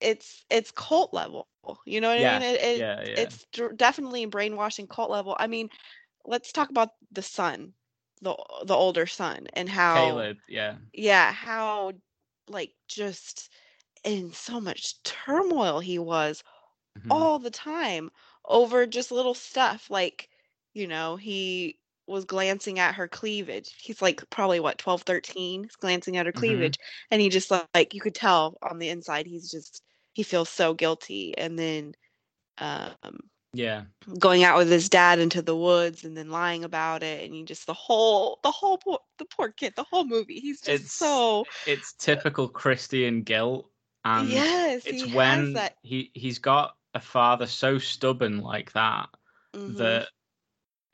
it's it's cult level. You know what Yeah, I mean? It, it, yeah, yeah. It's definitely brainwashing cult level. I mean, let's talk about the son, the the older son, and how Caleb, yeah. yeah, how like just in so much turmoil he was Mhm. all the time over just little stuff like you know he was glancing at her cleavage he's like probably what 12 13 he's glancing at her Mhm. cleavage and he just like you could tell on the inside he's just he feels so guilty and then um Yeah. going out with his dad into the woods and then lying about it and you just the whole the whole poor the poor kid the whole movie he's just It's so It's typical Christian guilt. And yes it's he when that he, he's got a father so stubborn like that Mhm. that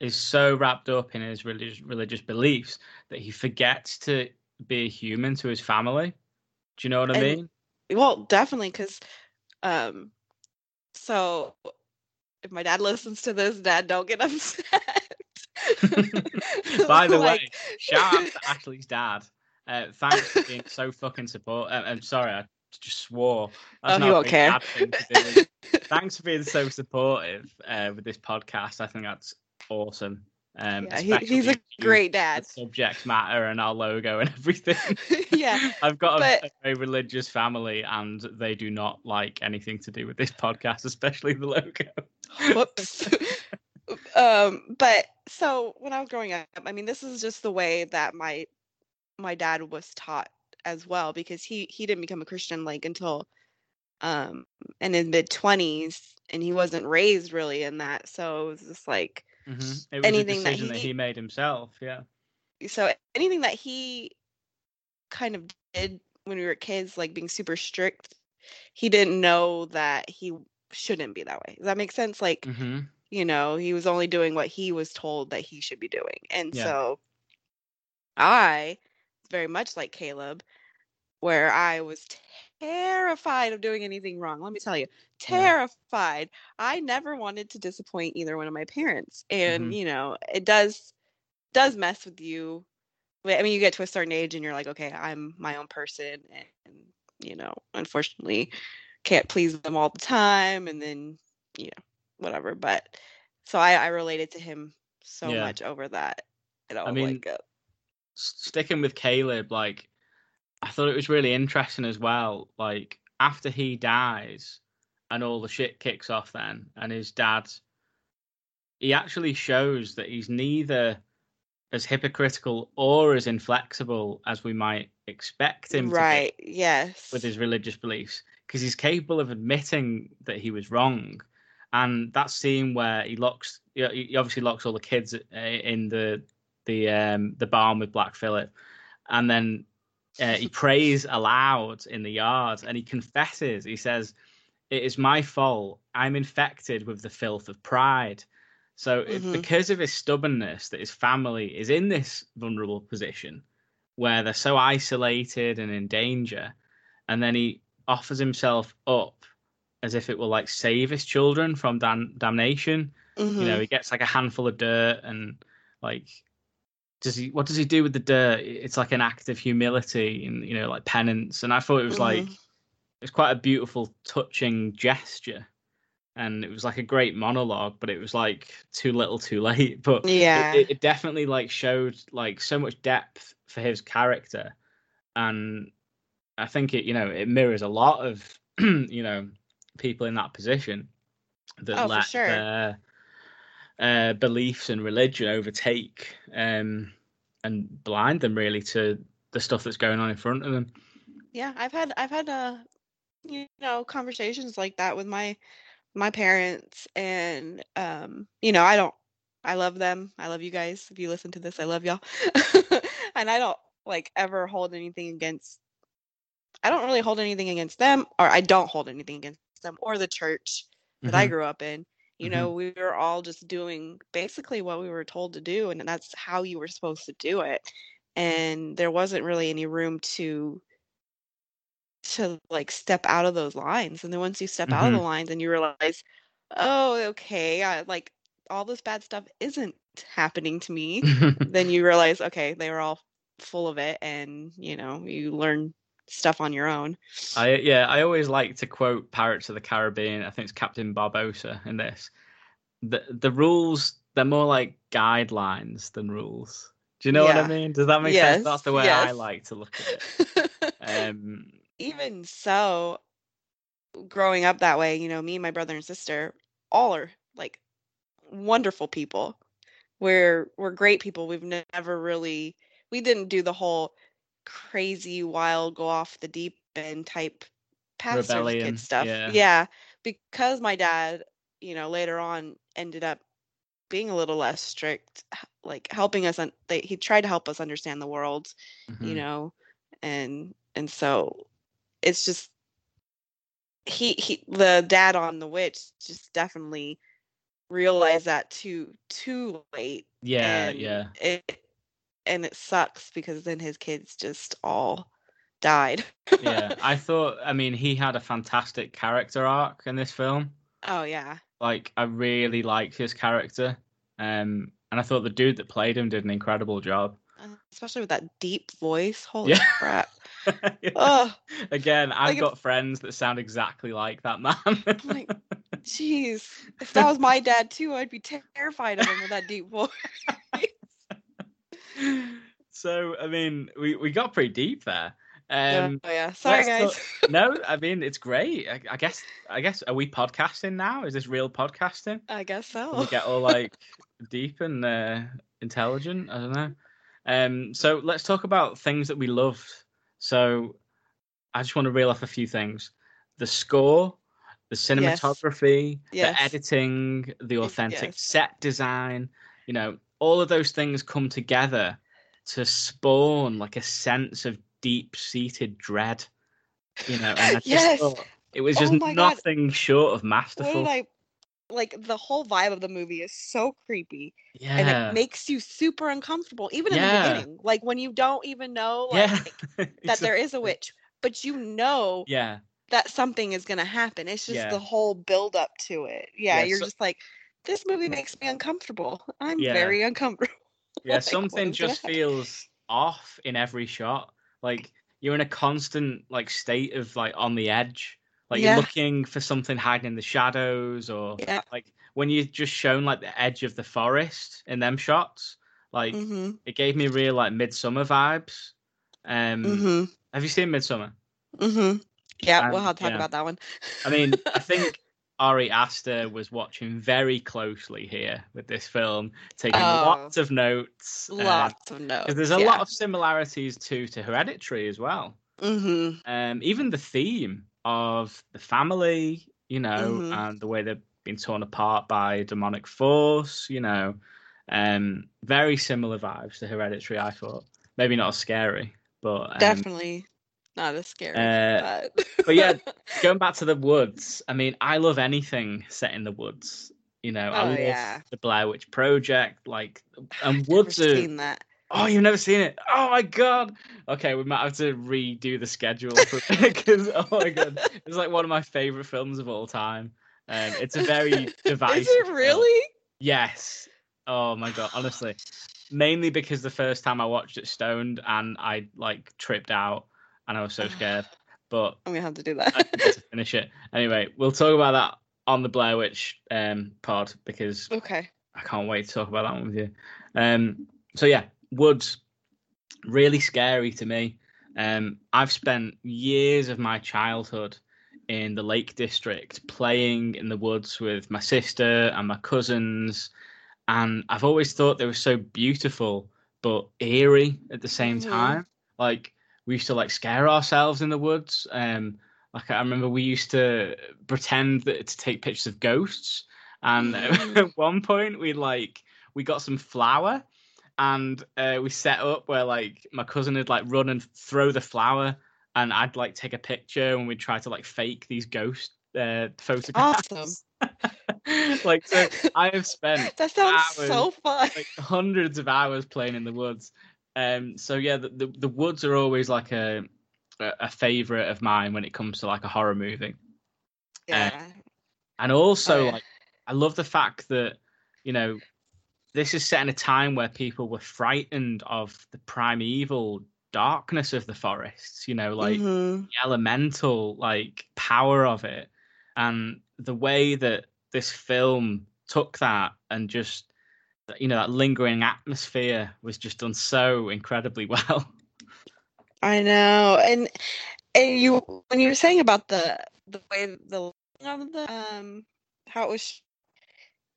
is so wrapped up in his religious religious beliefs that he forgets to be a human to his family. Do you know what I And- mean? Well, definitely, because, um, so if my dad listens to this, dad, don't get upset. By the way, Like- shout out to Ashley's dad. Uh, thanks for being so fucking support. Uh, I'm sorry, I just swore. That's Oh, a won't care. bad thing to do. thanks for being so supportive uh, with this podcast. I think that's awesome. Um, Yeah, he, he's a great dad. subject matter and our logo and everything. yeah, I've got a, but- a very religious family, and they do not like anything to do with this podcast, especially the logo. whoops. um, but so when I was growing up, I mean, this is just the way that my my dad was taught as well, because he he didn't become a Christian like until um in his mid twenties, and he wasn't raised really in that. So it was just like Mhm. It was Anything a that decision that he- he made himself. Yeah. so anything that he kind of did when we were kids, like being super strict, he didn't know that he shouldn't be that way. Does that make sense? Like, hmm you know, he was only doing what he was told that he should be doing. And Yeah. so I, very much like Caleb, where I was terrified of doing anything wrong. Let me tell you, terrified. I never wanted to disappoint either one of my parents. And, Mhm. you know, it does does mess with you. I mean, you get to a certain age and you're like, okay, I'm my own person and, you know, unfortunately can't please them all the time and then, you know, whatever. But so I, I related to him so Yeah. much over that. You know, I mean, like uh, sticking with Caleb, like I thought it was really interesting as well. Like after he dies, and all the shit kicks off, then, and his dad, he actually shows that he's neither as hypocritical or as inflexible as we might expect him to be. right. Yes. with his religious beliefs because he's capable of admitting that he was wrong. And that scene where he locks, he he obviously locks all the kids uh, in the the um, the barn with Black Phillip, and then uh, he prays aloud in the yard and he confesses. He says, "It is my fault. I'm infected with the filth of pride." So Mhm. because of his stubbornness, that his family is in this vulnerable position where they're so isolated and in danger, and then he offers himself up as if it will like save his children from dam- damnation. You know, Mhm. he gets like a handful of dirt and like does he what does he do with the dirt? It's like an act of humility and you know, like penance. And I thought it was like Mhm. it was quite a beautiful, touching gesture. And it was like a great monologue, but it was like too little, too late. But Yeah. it, it definitely like showed like so much depth for his character, and I think it you know it mirrors a lot of you know people in that position that Oh, for let sure. their uh, beliefs and religion overtake um, and blind them really to the stuff that's going on in front of them. yeah i've had i've had uh you know conversations like that with my my parents and um you know i don't i love them i love you guys if you listen to this i love y'all and i don't like ever hold anything against i don't really hold anything against them or i don't hold anything against them or the church that i Mhm. grew up in you Mhm. know we were all just doing basically what we were told to do and that's how you were supposed to do it and there wasn't really any room to to like step out of those lines and then once you step out of the lines and you realize oh okay I, like all this bad stuff isn't happening to me then you realize okay they were all full of it and you know you learn stuff on your own I yeah, I always like to quote Pirates of the Caribbean. I think it's Captain Barbossa in this. The the rules they're more like guidelines than rules. Do you know what I mean? Does that make Yes, sense? That's the way I like to look at it. Um, even so growing up that way you know me and my brother and sister all are like wonderful people we're we're great people we've never really we didn't do the whole crazy wild go off the deep end type Rebellion, kid stuff yeah. because my dad you know later on ended up being a little less strict like helping us un- they, he tried to help us understand the world you mhm. know and and so it's just he he the dad on the witch just definitely realized that too too late. Yeah, yeah. It and it sucks because then his kids just all died. yeah, I thought. I mean, he had a fantastic character arc in this film. oh yeah. Like, I really liked his character, um, and I thought the dude that played him did an incredible job. Uh, Especially with that deep voice. Holy Yeah. crap. Yeah. Oh, Again, I've Like if- got friends that sound exactly like that man. like, jeez. If that was my dad too, I'd be terrified of him with that deep voice. So, I mean, we, we got pretty deep there. Um, oh yeah. Sorry guys. talk- no, I mean it's great. I, I guess. I guess. Are we podcasting now? Is this real podcasting? I guess so. We get all like deep and uh, intelligent. I don't know. Um, so let's talk about things that we loved. So I just want to reel off a few things: the score, the cinematography, Yes. the editing, the authentic yes. set design. You know, all of those things come together to spawn like a sense of deep-seated dread. You know, and I just Yes. it was Oh just God. nothing short of masterful. I like the whole vibe of the movie is so creepy yeah. and it makes you super uncomfortable even in Yeah. the beginning like when you don't even know like yeah. that there is a witch but you know Yeah. that something is going to happen it's just Yeah. the whole build up to it yeah, Yeah, you're so- just like this movie makes me uncomfortable i'm Yeah. very uncomfortable Yeah. Like, Something just feels off in every shot. Like you're in a constant like state of like on the edge. Like Yeah. you're looking for something hiding in the shadows or yeah like when you're just shown like the edge of the forest in them shots. Like mm-hmm it gave me real like midsummer vibes. Um mm-hmm have you seen Midsummer? mm-hmm yeah we'll Um, have to talk yeah. about that one I mean, I think Ari Aster was watching very closely here with this film, taking Oh. lots of notes. lots of notes there's a yeah. lot of similarities to to Hereditary as well. mm-hmm Um, even the theme of the family, you know, Mhm. and the way they've been torn apart by a demonic force, you know, um, very similar vibes to Hereditary. I thought maybe not as scary, but um, definitely not as scary uh, but, but yeah, going back to the woods, I mean, I love anything set in the woods. You know, I Oh, love yeah. the Blair Witch Project, like, and I've never woods are. seen that Oh, you've never seen it? Oh my god! Okay, we might have to redo the schedule because oh my god, it's like one of my favorite films of all time. Um, it's a very divisive. Is it film. really? Yes. Oh my god, honestly, mainly because the first time I watched it stoned and I like tripped out and I was so scared. But I'm gonna have to do I that. forgot to finish it. Anyway, we'll talk about that on the Blair Witch um, pod because okay. I can't wait to talk about that one with you. Um, so yeah, woods, really scary to me. Um, I've spent years of my childhood in the Lake District playing in the woods with my sister and my cousins, and I've always thought they were so beautiful but eerie at the same time. Like we used to like scare ourselves in the woods. Um, like I remember we used to pretend that to take pictures of ghosts, and Mhm. at one point we like we got some flour and uh, we set up where like my cousin would like run and throw the flour and I'd like take a picture and we'd try to like fake these ghost uh, photographs. like so I have spent That sounds so fun. like hundreds of hours playing in the woods. Um so yeah the, the, the woods are always like a a favorite of mine when it comes to like a horror movie. yeah. And also, Oh, yeah. like, I love the fact that, you know, this is set in a time where people were frightened of the primeval darkness of the forests, you know, like Mhm. the elemental, like, power of it. And the way that this film took that and just, you know, that lingering atmosphere was just done so incredibly well. I know, and and you when you were saying about the the way the of the um how it was,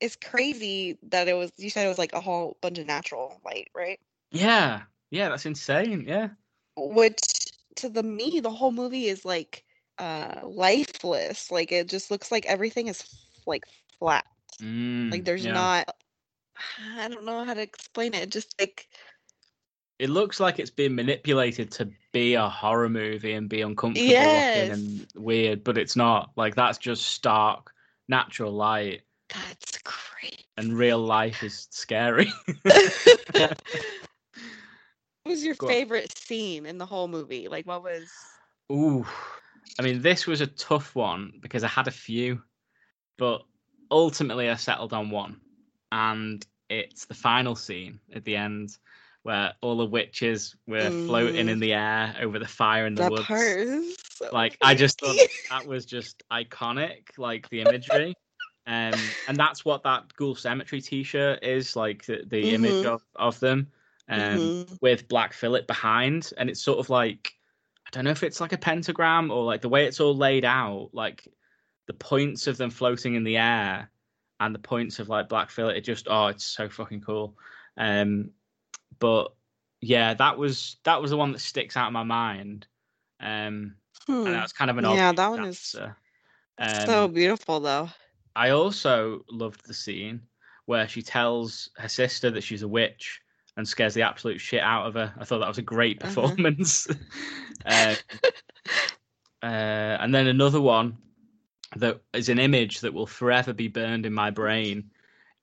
it's crazy that it was. You said it was like a whole bunch of natural light, right? yeah. Yeah, that's insane. Yeah. Which to the me, the whole movie is like uh lifeless. Like it just looks like everything is like flat. Mm, Like there's yeah. not. I don't know how to explain it. Just like it looks like it's being manipulated to be a horror movie and be uncomfortable Yes. looking and weird, but it's not. Like that's just stark natural light. that's crazy. and real life is scary. what was your Go on. favorite scene in the whole movie? Like, what was? Ooh, I mean, this was a tough one because I had a few, but ultimately I settled on one, and it's the final scene at the end where all the witches were floating in the air over the fire in the That woods. so Like I just thought that was just iconic, like the imagery. Um, and that's what that Ghoul Cemetery T-shirt is like the, the image Mhm. of, of them, um, Mhm. with Black Phillip behind, and it's sort of like I don't know if it's like a pentagram or like the way it's all laid out, like the points of them floating in the air and the points of like Black Phillip. It just oh, it's so fucking cool. Um, but yeah, that was that was the one that sticks out in my mind. Um, Hmm. and that's kind of an Yeah, that one is answer. so Um, beautiful, though. I also loved the scene where she tells her sister that she's a witch and scares the absolute shit out of her. I thought that was a great Uh-huh. performance. uh, uh, and then another one that is an image that will forever be burned in my brain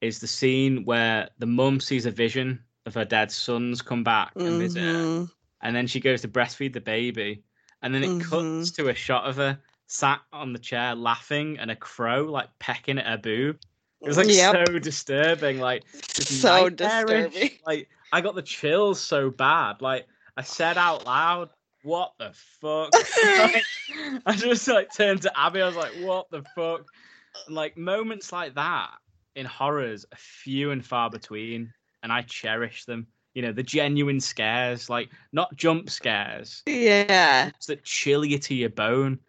is the scene where the mum sees a vision of her dead sons come back and visit her Mhm. and then she goes to breastfeed the baby, and then it Mm-hmm. cuts to a shot of her sat on the chair laughing and a crow like pecking at her boob. It was like Yep. so disturbing, like So disturbing. Like I got the chills so bad. Like I said out loud, "What the fuck?" Like, I just like turned to Abby. I was like, "What the fuck?" And like moments like that in horrors are few and far between, and I cherish them. You know, the genuine scares, like not jump scares, Yeah. ones that chill you to your bone.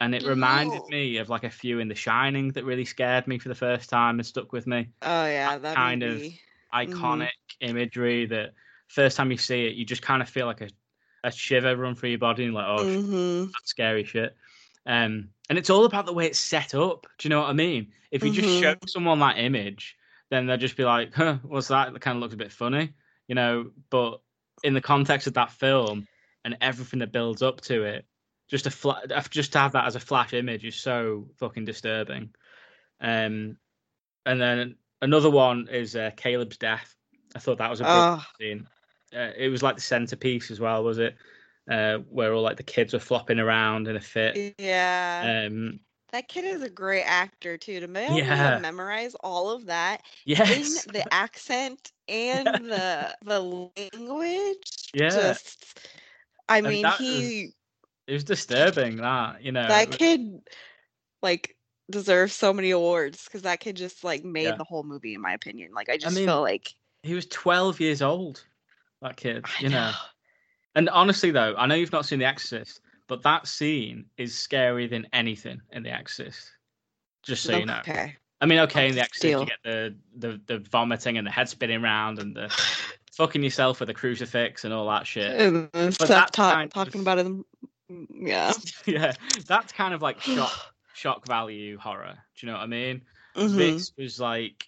And it reminded No. me of like a few in The Shining that really scared me for the first time and stuck with me. Oh yeah, that kind of movie. Iconic imagery that first time you see it, you just kind of feel like a, a shiver run through your body and like, oh, shit, hmm that's scary shit. Um, and it's all about the way it's set up. Do you know what I mean? If you just Mhm. show someone that image, then they'll just be like, huh, what's that? That kind of looks a bit funny, you know. But in the context of that film and everything that builds up to it, just a fla- just to have that as a flash image is so fucking disturbing. Um, and then another one is uh, Caleb's death. I thought that was a brilliant Oh, scene. Uh, it was like the centerpiece as well, was it? Uh, where all like the kids were flopping around in a fit. yeah. Um, that kid is a great actor too. To be able Yeah. to memorize all of that yes, in the accent and the the language. Yeah. Just, I mean, he it was disturbing. That you know, that kid like deserves so many awards because that kid just like made Yeah. the whole movie in my opinion. Like I just mean, feel like he was twelve years old. That kid, you know. And honestly, though, I know you've not seen The Exorcist, but that scene is scarier than anything in The Exorcist. Just so you know. Okay. I mean, okay, in The Exorcist, Deal. you get the, the the vomiting and the head spinning around and the fucking yourself with a crucifix and all that shit. And But that's ta- kind talking of- about it. Yeah. yeah, that's kind of like shock shock value horror. Do you know what I mean? Mhm. This was like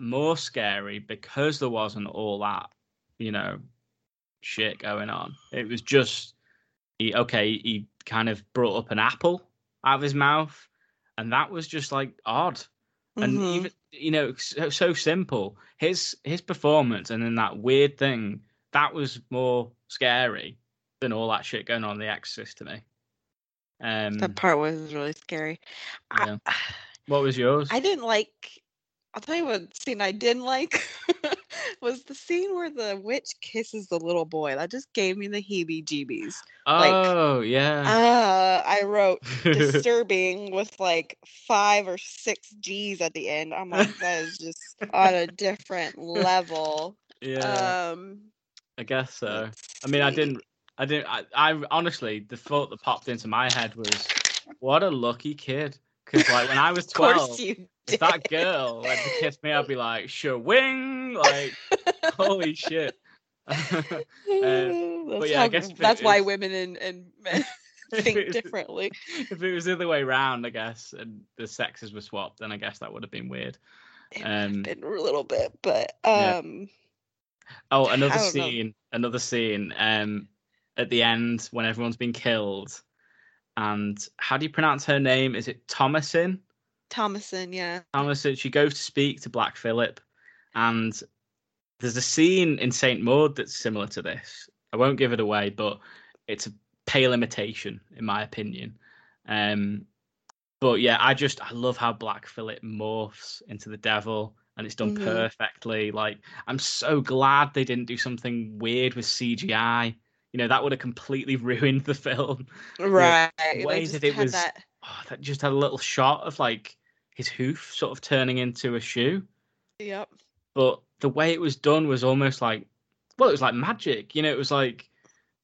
more scary because there wasn't all that, you know, shit going on. It was just he okay, he kind of brought up an apple out of his mouth, and that was just like odd. And Mhm. even you know, so, so simple. His his performance and then that weird thing, that was more scary than all that shit going on in the Exorcist to me. Um that part was really scary. yeah. what was yours? I, I didn't like. I'll tell you what scene I didn't like was the scene where the witch kisses the little boy. That just gave me the heebie-jeebies. like, oh yeah. Uh, I wrote disturbing with like five or six G's at the end. I'm like, that is just on a different level. yeah. Um, I guess so. I mean, I didn't. I didn't. I, I honestly, the thought that popped into my head was, "What a lucky kid." Because like when I was twelve, you if that girl went to kiss me, I'd be like, "Sure, wing!" Like, holy shit. that's yeah, I guess that's why is- women and, and men think differently. if it was the other way around, I guess, and the sexes were swapped, then I guess that would have been weird. Um, Been a little bit, but Yeah. um, Oh, another don't know. scene, another scene. Um, at the end when everyone's been killed, and how do you pronounce her name? Is it Thomasin? Thomasin, yeah. Thomasin, she goes to speak to Black Phillip, and there's a scene in Saint Maud that's similar to this. I won't give it away, but it's a pale imitation, in my opinion. Um, but yeah, I just I love how Black Phillip morphs into the devil, and it's done Mhm. perfectly. Like I'm so glad they didn't do something weird with CGI. You know that would have completely ruined the film. Right. the way that it was- that Oh, that just had a little shot of like his hoof sort of turning into a shoe. Yep. but the way it was done was almost like well it was like magic you know it was like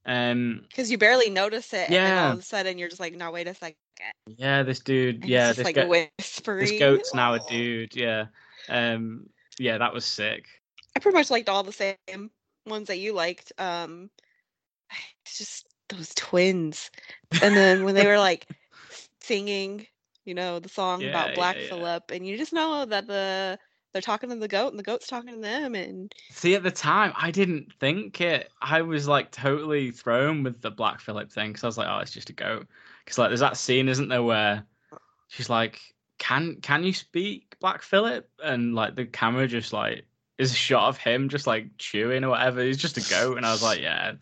um Because you barely notice it, and all of a sudden you're just like, no, wait a second. yeah this dude And yeah this, like go- whispery. this goat's now a dude yeah um yeah that was sick I pretty much liked all the same ones that you liked. Um, it's just those twins, and then when they were like singing, you know, the song Yeah, about Black yeah. Phillip, and you just know that the they're talking to the goat, and the goat's talking to them, and see at the time i didn't think it i was like totally thrown with the black phillip thing because i was like oh it's just a goat. Because like there's that scene isn't there where uh. she's like can can you speak black phillip? And like the camera just like is a shot of him just like chewing or whatever he's just a goat. And i was like yeah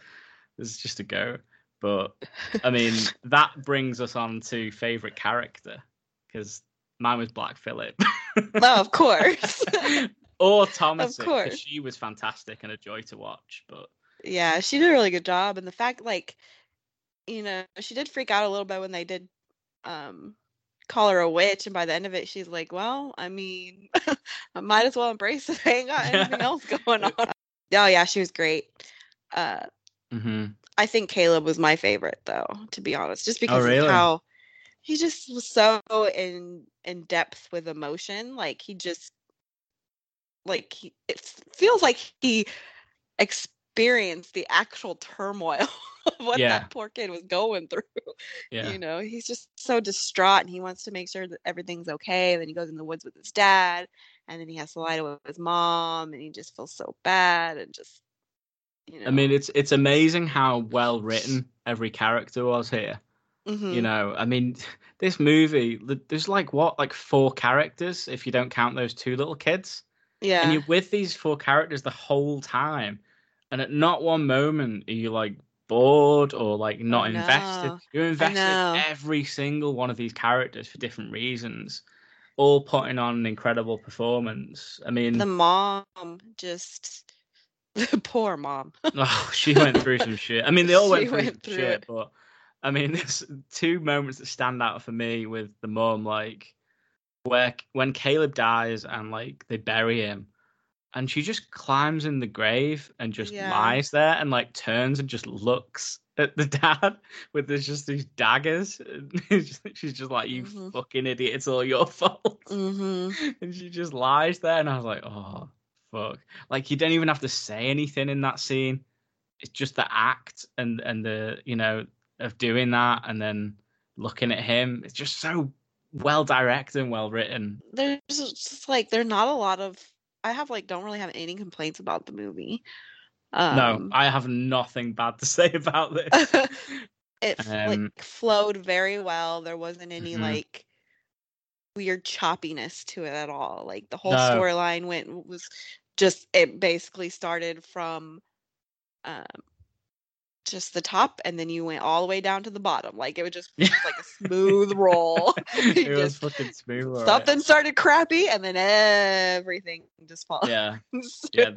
it's just a goat but i mean that brings us on to favorite character because mine was black phillip no, of course, or thomas of course. she was fantastic and a joy to watch but yeah, she did a really good job, and the fact like, you know, she did freak out a little bit when they did, um. Call her a witch, and by the end of it, she's like, "Well, I mean, I might as well embrace it. I ain't got anything else going on." Oh yeah, she was great. Uh, hmm I think Caleb was my favorite though, to be honest, just oh, because Oh, really? of how he just was so in in depth with emotion. Like he just like he, it feels like he experienced the actual turmoil of what Yeah. that poor kid was going through. yeah You know, he's just so distraught and he wants to make sure that everything's okay. And then he goes in the woods with his dad and then he has to lie to his mom and he just feels so bad and just you know I mean, it's it's amazing how well written every character was here. mhm. You know, I mean, this movie, there's like what, like four characters if you don't count those two little kids, yeah. and you're with these four characters the whole time, and at not one moment are you like bored or like not invested. You're invested in every single one of these characters for different reasons, all putting on an incredible performance. I mean, the mom just poor mom. Oh, she went through some shit. I mean, they all went She through went through shit, it. but I mean, there's two moments that stand out for me with the mom, like where when Caleb dies and like they bury him, and she just climbs in the grave and just Yeah. lies there and like turns and just looks at the dad with there's just these daggers. She's just like, "You Mhm. fucking idiot! It's all your fault." hmm and she just lies there and i was like oh fuck like you don't even have to say anything in that scene it's just the act and and the you know of doing that and then looking at him it's just so well directed and well written There's just like there are not a lot of I have like don't really have any complaints about the movie. Um, no i have nothing bad to say about this it Um, like flowed very well. There wasn't any Mhm. like weird choppiness to it at all. Like the whole No. storyline went was just it basically started from um just the top and then you went all the way down to the bottom. Like it was just like a smooth roll. it was fucking smooth all right. Something started crappy and then everything just falls. yeah Yeah,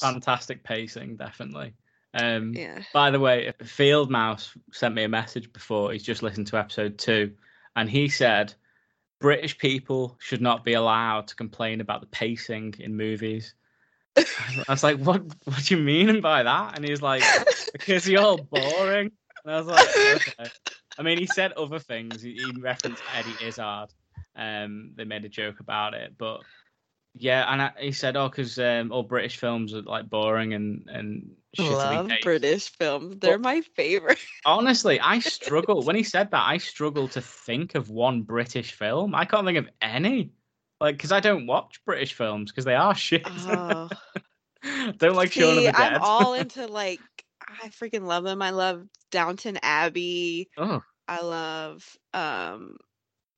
fantastic pacing definitely um yeah. By the way, Field Mouse sent me a message before. He's just listened to episode two, and he said British people should not be allowed to complain about the pacing in movies. I was like, "What? What do you mean by that?" And he was like, "Because you're all boring." And I was like, "Okay." I mean, he said other things. He, he referenced Eddie Izzard. Um, they made a joke about it, but yeah, and I, he said, "Oh, because um, all British films are like boring and and Love paced." British films. They're my favorite. Honestly, I struggle when he said that. I struggle to think of one British film. I can't think of any, like because I don't watch British films because they are shit. Oh. don't like Shaun of the Dead. I'm all into like I freaking love them. I love Downton Abbey. oh, I love um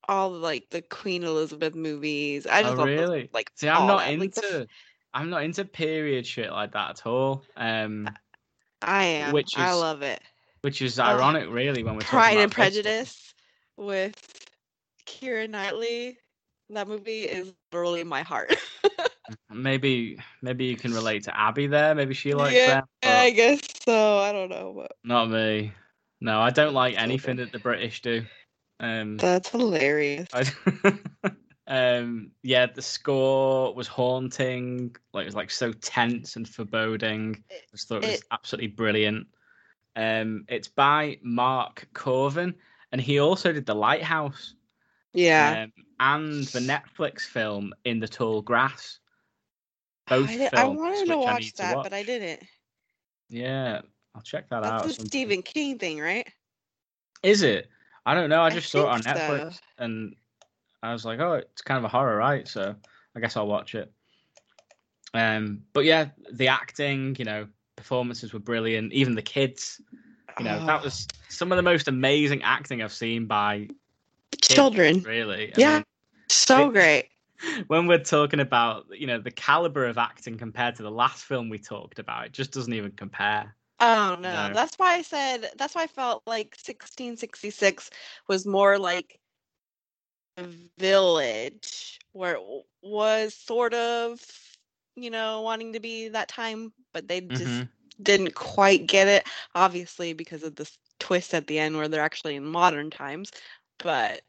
all like the Queen Elizabeth movies. I just Oh love those, really? like See, I'm not that. Like, the into I'm not into period shit like that at all. Um, I am. which is, I love it. which is ironic, really, when we're talking Pride and. Prejudice with Keira Knightley. That movie is literally my heart. Maybe maybe you can relate to Abby there. Maybe she likes yeah, them. I guess so. I don't know, but Not me. No, I don't like anything that the British do. Um, that's hilarious. I, um, yeah, the score was haunting. Like it was like so tense and foreboding. I just thought it was it- absolutely brilliant. Um, it's by Mark Korven, and he also did The Lighthouse Yeah. um, and the Netflix film In the Tall Grass. Both I, did- I films wanted to I watch need to that, but I didn't. Yeah, I'll check that out. That's at a some point. Stephen King thing, right? Is it? I don't know. I I just saw it on Netflix so. and I was like, oh, it's kind of a horror, right? So I guess I'll watch it. Um, but yeah, the acting, you know, performances were brilliant. Even the kids, you know, that Oh, was some of the most amazing acting I've seen by children. really. I Yeah. So it- great. when we're talking about, you know, the caliber of acting compared to the last film we talked about, it just doesn't even compare. Oh no, No. that's why I said that's why I felt like 1666 was more like a village where it was sort of, you know, wanting to be that time, but they just Mhm. didn't quite get it, obviously because of this twist at the end where they're actually in modern times. But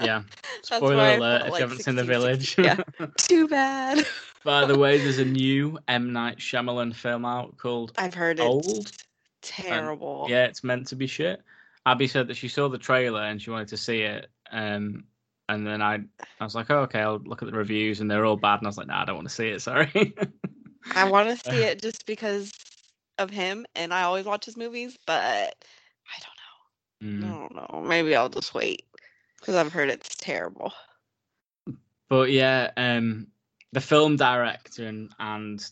Yeah. Spoiler alert if like you haven't seen The Village. yeah. too bad. By the way, there's a new M Night Shyamalan film out called I've heard Old. it's terrible. Yeah, it's meant to be shit. Abby said that she saw the trailer and she wanted to see it. Um, and then I, I was like, oh, okay, I'll look at the reviews and they're all bad. And I was like, nah, I don't want to see it. Sorry. I want to see it just because of him, and I always watch his movies, but I don't know. Mm. I don't know. Maybe I'll just wait because I've heard it's terrible. But yeah, um, the film director and and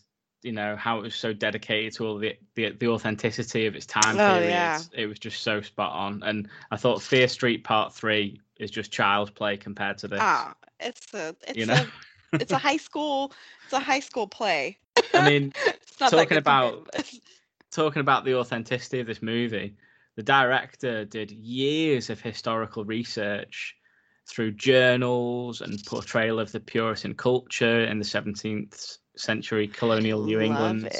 you know how it was so dedicated to all the the, the authenticity of its time Oh, period. yeah. It was just so spot on. And I thought Fear Street Part Three is just child's play compared to this. Ah, it's a it's you know, a it's a high school it's a high school play. I mean, it's not that talking about- compared to this. talking about the authenticity of this movie, the director did years of historical research through journals and portrayal of the Puritan culture in the 17th century colonial New England.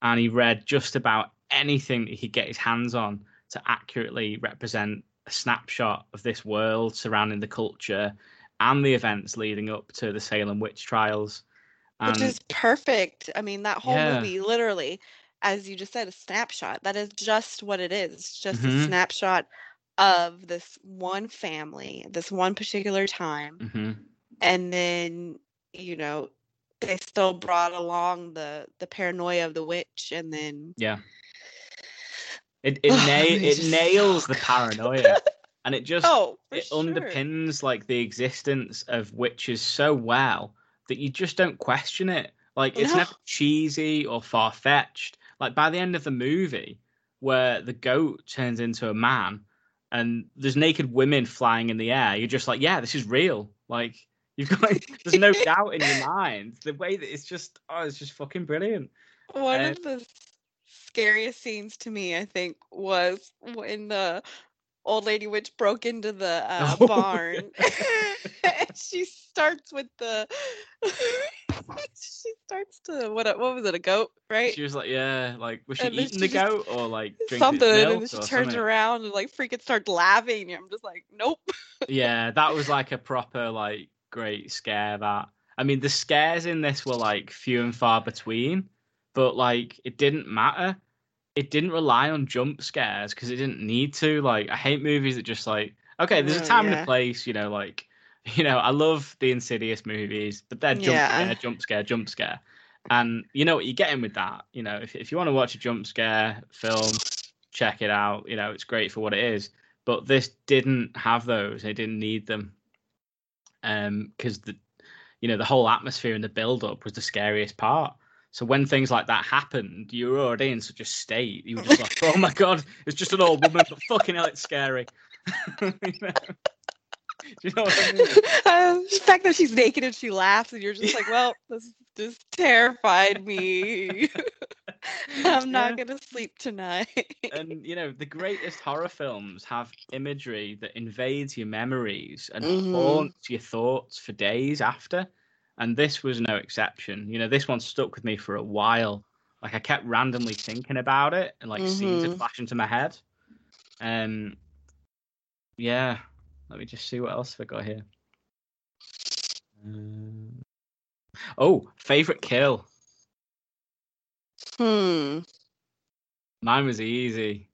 And he read just about anything that he could get his hands on to accurately represent a snapshot of this world surrounding the culture and the events leading up to the Salem witch trials. Which And is perfect. I mean, that whole Yeah. movie, literally, as you just said, a snapshot. That is just what it is. It's just a Mhm. snapshot of this one family, this one particular time. Mhm. And then, you know, they still brought along the the paranoia of the witch and then Yeah. It it, Oh, na- it just nails so the paranoia, and it just Oh, it sure. underpins like the existence of witches so well that you just don't question it. Like it's No. never cheesy or far fetched. Like by the end of the movie, where the goat turns into a man and there's naked women flying in the air, you're just like, yeah, this is real. Like you've got there's no doubt in your mind. The way that it's just oh, it's just fucking brilliant. One of the scariest scenes to me, I think, was when the old lady witch broke into the uh, Oh, barn. and she starts with the. she starts to what? What was it? A goat, right? She was like, yeah, like was she And eating she the goat or like drinking something, and then she turns something? around and like freaking starts laughing. And I'm just like, nope. Yeah, that was like a proper like great scare. That I mean, the scares in this were like few and far between, but like it didn't matter. It didn't rely on jump scares because it didn't need to. Like I hate movies that just like okay, there's a Oh, time and a place. You know, like you know, I love the Insidious movies, but they're jump Yeah. scare, jump scare, jump scare. And you know what you're getting with that. You know, if if you want to watch a jump scare film, check it out. You know, it's great for what it is. But this didn't have those. It didn't need them. Um, because the you know, the whole atmosphere and the build up was the scariest part. So when things like that happened, you were already in such a state. You were just like, "Oh my god, it's just an old woman, but fucking hell, it's scary." You know? you know what I mean? Uh, the fact that she's naked and she laughs, and you're just like, well, this this terrified me. I'm not Yeah. gonna sleep tonight. And you know, the greatest horror films have imagery that invades your memories and Mhm. haunts your thoughts for days after. And this was no exception. You know, this one stuck with me for a while. Like I kept randomly thinking about it and like scenes would flash into my head. Um yeah. Let me just see what else have got here. Um, oh, favorite kill. hmm. Mine was easy.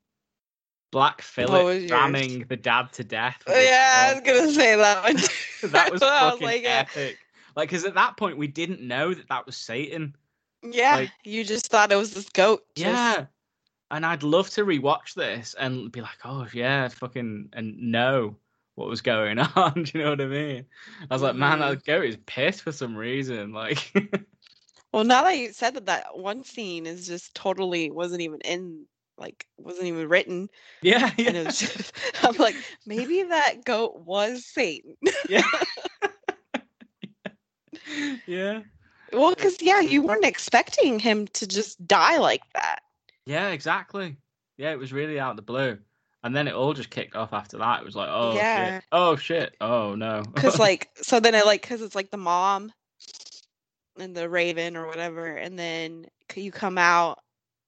Black Phillip yours? ramming the dad to death. his Yeah, I was gonna say that one. that was fucking like, yeah. epic. Like, because at that point we didn't know that that was Satan. Yeah, Like- you just thought it was this goat. just- Yeah. And I'd love to rewatch this and be like, oh yeah, fucking, and know what was going on. Do you know what I mean? I was like, man, that goat is pissed for some reason. Like, Well, now that you said that, that one scene is just totally wasn't even in, like, wasn't even written, yeah, and it yeah, was just, I'm like, maybe that goat was Satan. yeah. yeah. Well, because yeah, you weren't expecting him to just die like that. Yeah, exactly. Yeah, it was really out of the blue. And then it all just kicked off after that. It was like, oh Yeah. shit. Oh shit. Oh no. Because like, so then I like, because it's like the mom and the raven or whatever, and then you come out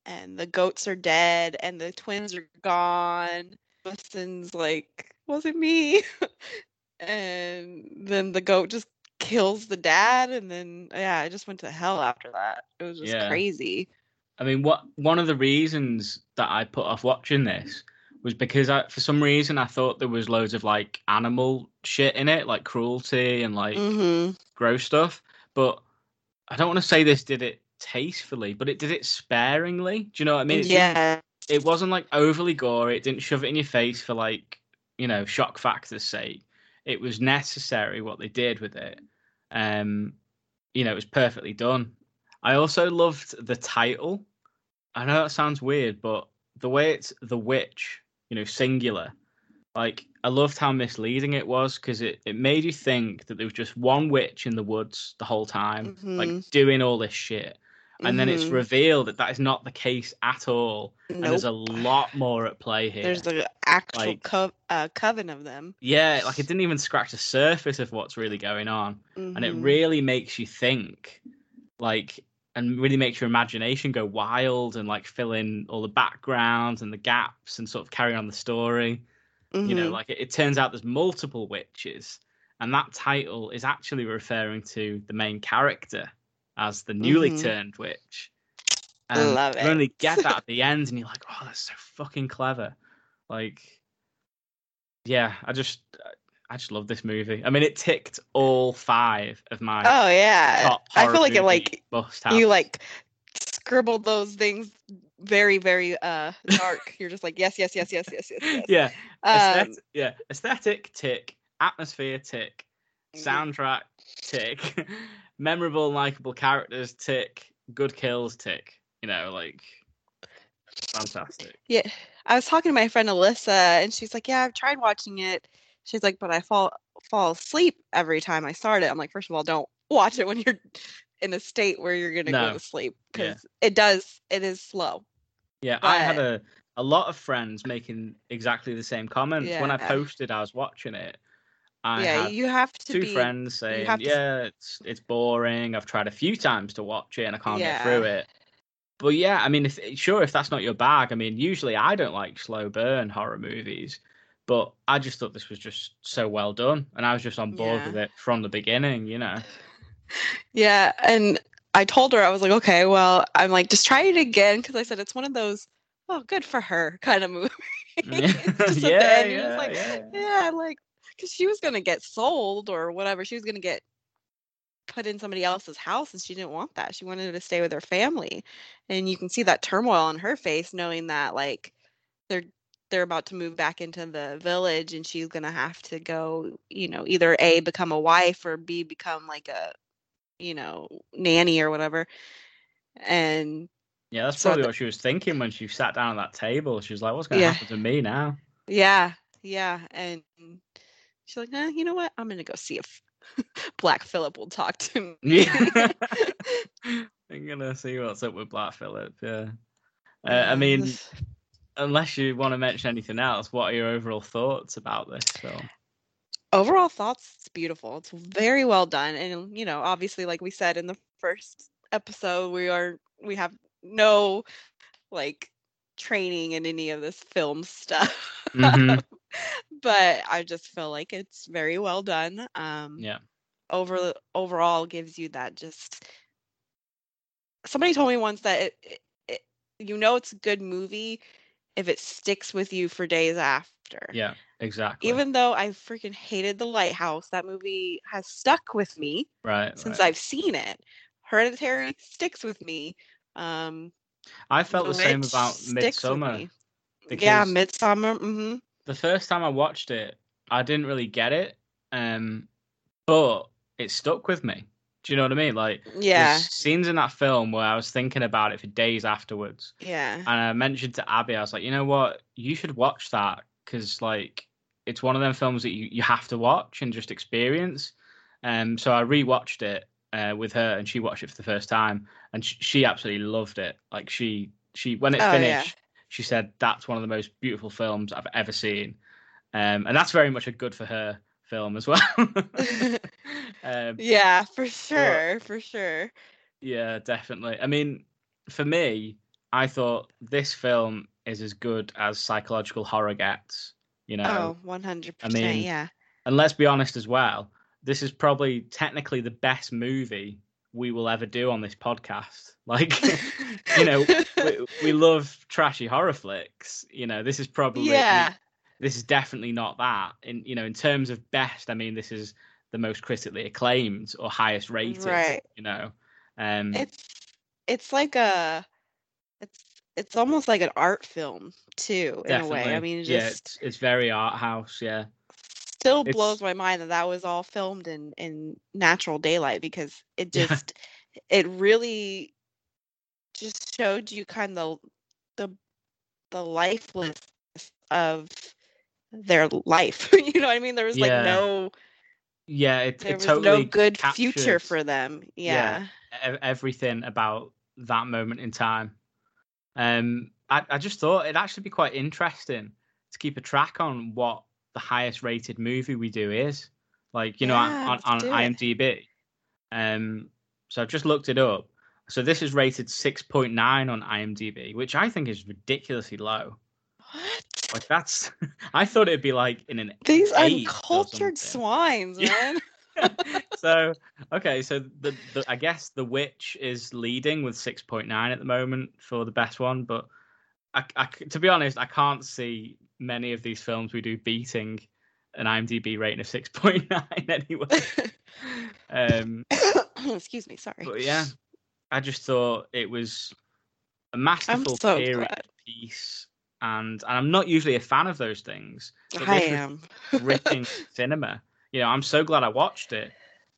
and the goats are dead and the twins are gone. Justin's like, was it me. and then the goat just kills the dad, and then yeah, I just went to hell after that. It was just Yeah. crazy. I mean, what one of the reasons that I put off watching this was because I, for some reason, I thought there was loads of like animal shit in it, like cruelty and like Mm-hmm. gross stuff. But I don't want to say this did it tastefully, but it did it sparingly. Do you know what I mean? It yeah. it wasn't like overly gory. It didn't shove it in your face for like you know shock factor's sake. It was necessary what they did with it. Um, you know, it was perfectly done. I also loved the title. I know that sounds weird, but the way it's the witch, you know, singular. Like I loved how misleading it was because it, it made you think that there was just one witch in the woods the whole time, like Mhm. doing all this shit and then it's Mhm. revealed that that is not the case at all and there's a lot more at play here There's the actual Like- co- uh, coven of them. yeah like it didn't even scratch the surface of what's really going on and it Mhm. really makes you think like and really makes your imagination go wild and like fill in all the backgrounds and the gaps and sort of carry on the story you know Mhm. like it, it turns out there's multiple witches and that title is actually referring to the main character as the newly Mhm. turned witch Love it. you only get that at the end and you're like oh that's so fucking clever like yeah i just i just love this movie. I mean it ticked all five of my Oh yeah, I feel like it like you like scribbled those things very very uh dark. You're just like yes yes yes yes yes yes. yes. yeah. Um, aesthetic, yeah. Aesthetic tick. Atmosphere tick. Mhm. soundtrack tick. Memorable likable characters tick. Good kills tick. You know like fantastic. Yeah, I was talking to my friend Alyssa, and she's like, "Yeah, I've tried watching it." She's like, "But I fall fall asleep every time I start it." I'm like, first of all, don't watch it when you're in a state where you're gonna No. go to sleep Yeah. because it does. It is slow. Yeah, I had a, a lot of friends making exactly the same comments. When I posted I was watching it, I yeah, you have to two be. friends saying, to "Yeah, it's it's boring. I've tried a few times to watch it and I can't get through it." But yeah, I mean, if sure if that's not your bag, I mean, usually I don't like slow burn horror movies, but I just thought this was just so well done, and I was just on board Yeah. with it from the beginning. You know? Yeah, and I told her I was like, okay, well, I'm like, just try it again because I said it's one of those, oh, good for her kind of movie. Yeah, you're yeah, like, yeah. yeah, like, because she was gonna get sold or whatever. She was gonna get put in somebody else's house, and she didn't want that. She wanted to stay with her family, and you can see that turmoil on her face, knowing that like they're they're about to move back into the village, and she's gonna have to go, you know, either a become a wife or b become like a, you know, nanny or whatever. And Yeah, that's So probably the- what she was thinking when she sat down at that table. She was like, "What's going to Yeah. happen to me now?" Yeah, yeah, and She's like, eh, you know what? I'm gonna go see if Black Phillip will talk to me. I'm gonna see what's up with Black Phillip. Yeah. Uh, I mean, unless you want to mention anything else, what are your overall thoughts about this film? overall thoughts it's beautiful it's very well done and you know obviously like we said in the first episode we are we have no like training in any of this film stuff Mhm. but i just feel like it's very well done um Yeah. over overall gives you that just somebody told me once that it, it, it you know it's a good movie if it sticks with you for days after Yeah. Exactly. even though I freaking hated The Lighthouse, that movie has stuck with me right. since right. I've seen it. Hereditary sticks with me. Um, I felt the same about Midsommar. Yeah, Midsommar. hmm the first time I watched it, I didn't really get it, um, but it stuck with me. Do you know what I mean? Like, Yeah, scenes in that film where I was thinking about it for days afterwards, yeah, and I mentioned to Abby, I was like, you know what, you should watch that because like it's one of them films that you, you have to watch and just experience. Um, so I rewatched it uh, with her, and she watched it for the first time, and sh- she absolutely loved it. Like she she when it Oh, finished, yeah. she said that's one of the most beautiful films I've ever seen, um, and that's very much a good for her film as well. um, yeah, for sure, for sure. yeah, definitely. I mean, for me, I thought this film is as good as psychological horror gets. You know, Oh, 100%. I mean, yeah. and let's be honest as well. This is probably technically the best movie we will ever do on this podcast. Like, you know, we, we love trashy horror flicks. You know, this is probably yeah. This is definitely not that. In you know, in terms of best, I mean, this is the most critically acclaimed or highest rated. Right. You know, um, It's it's like a it's it's almost like an art film too in a way. I mean, it yeah, just it's, it's very art house. Yeah, still It's- blows my mind that that was all filmed in in natural daylight because it Yeah. just it really just showed you kind of the the lifeless of their life you know what i mean there was Yeah. like no yeah. It, there it was totally no good future for them Yeah. yeah everything about that moment in time. Um, I, I just thought it'd actually be quite interesting to keep a track on what the highest rated movie we do is. Like, you know, on, Yeah, on, on. IMDb. Um, so I've just looked it up. So this is rated 6.9 on IMDb, which I think is ridiculously low. what Like that's, I thought it'd be like in an these uncultured swines man so okay, so the, the I guess the witch is leading with six point nine at the moment for the best one, but I, I to be honest, I can't see many of these films we do beating an IMDb rating of six point nine anyway. um, excuse me sorry but yeah, I just thought it was a masterful so period glad. piece, and and I'm not usually a fan of those things. but I am ripping cinema. You know, I'm so glad I watched it.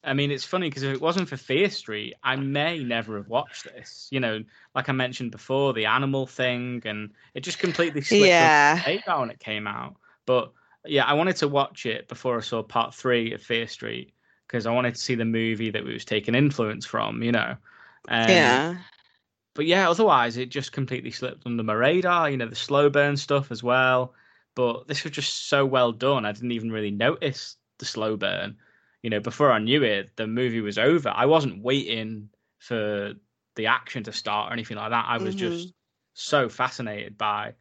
I mean, it's funny because if it wasn't for Fear Street, I may never have watched this. You know, like I mentioned before, the animal thing, and it just completely slipped yeah. radar when it came out. But yeah, I wanted to watch it before I saw part three of Fear Street because I wanted to see the movie that we was taking influence from. You know, um, yeah but yeah, otherwise it just completely slipped under my radar. You know, the slow burn stuff as well. But this was just so well done. I didn't even really notice the slow burn. You know, before I knew it, the movie was over. I wasn't waiting for the action to start or anything like that. I was mm-hmm. just so fascinated by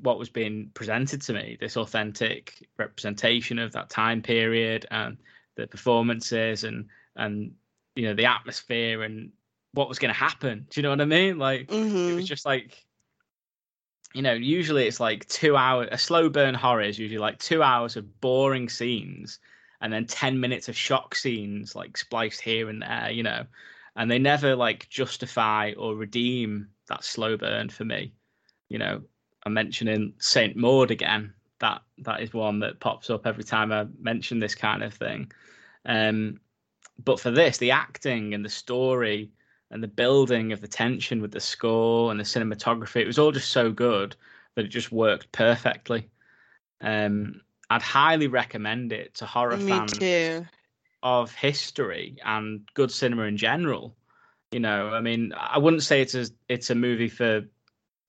what was being presented to me. This authentic representation of that time period and the performances and and you know the atmosphere and what was going to happen. Do you know what I mean? Like it hmm was just like you know usually it's like two hours a slow burn horror is usually like two hours of boring scenes and then 10 minutes of shock scenes like spliced here and there you know? And they never like justify or redeem that slow burn for me. You know i'm mentioning saint maud again. That that is one that pops up every time i mention this kind of thing. Um but for this the acting and the story and the building of the tension with the score and the cinematography it was all just so good that it just worked perfectly um I'd highly recommend it to horror Me fans too. of history and good cinema in general. You know, I mean, I wouldn't say it's a it's a movie for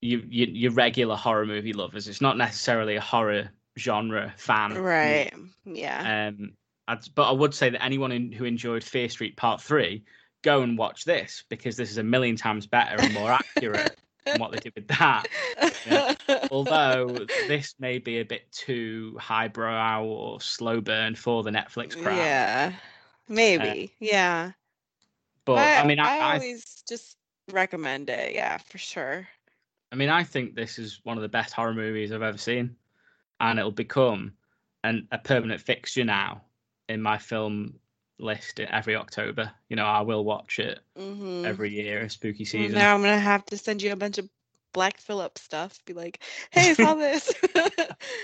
you, you your regular horror movie lovers. It's not necessarily a horror genre fan. movie. Right. Yeah. Um, I'd, but I would say that anyone in, who enjoyed Fear Street Part Three, go and watch this because this is a million times better and more accurate than what they did with that. yeah. Although this may be a bit too highbrow or slow burn for the Netflix crowd. yeah. Maybe. Um, yeah. But I, mean, I, I, always just recommend it. Yeah, for sure. I mean, I think this is one of the best horror movies I've ever seen, and it'll become an, a permanent fixture now in my film list it every October. You know, I will watch it Mm-hmm. every year, spooky season. Now I'm gonna have to send you a bunch of Black Phillip stuff. Be like, hey, I saw this.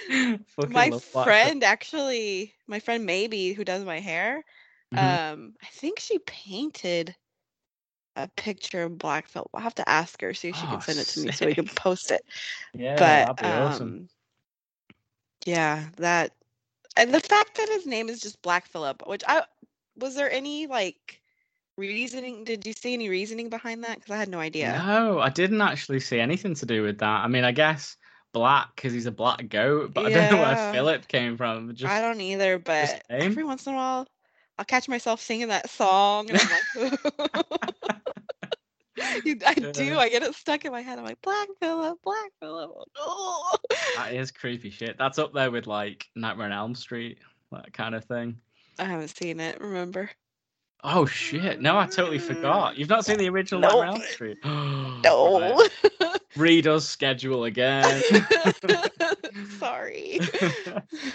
My friend actually, my friend Maybe, who does my hair, Mhm. um, I think she painted a picture of Black Phillip. I'll have to ask her see if she Oh, can send it to me so we can post it. yeah, but that'd be awesome. um, yeah, that and the fact that his name is just Black Phillip, which I was there any like reasoning? Did you see any reasoning behind that? Because I had no idea. No, I didn't actually see anything to do with that. I mean, I guess black because he's a black goat, but I don't know where Phillip came from. Just I don't either, but every once in a while, I'll catch myself singing that song, and I'm like, You- I do. I get it stuck in my head. I'm like, Black Phillip, Black Phillip. Oh. that is creepy shit. That's up there with like Nightmare on Elm Street, that kind of thing. I haven't seen it. Remember? Oh shit! No, I totally forgot. You've not seen the original Nope. Nightmare on Elm Street? No. Read Redoes schedule again. Sorry.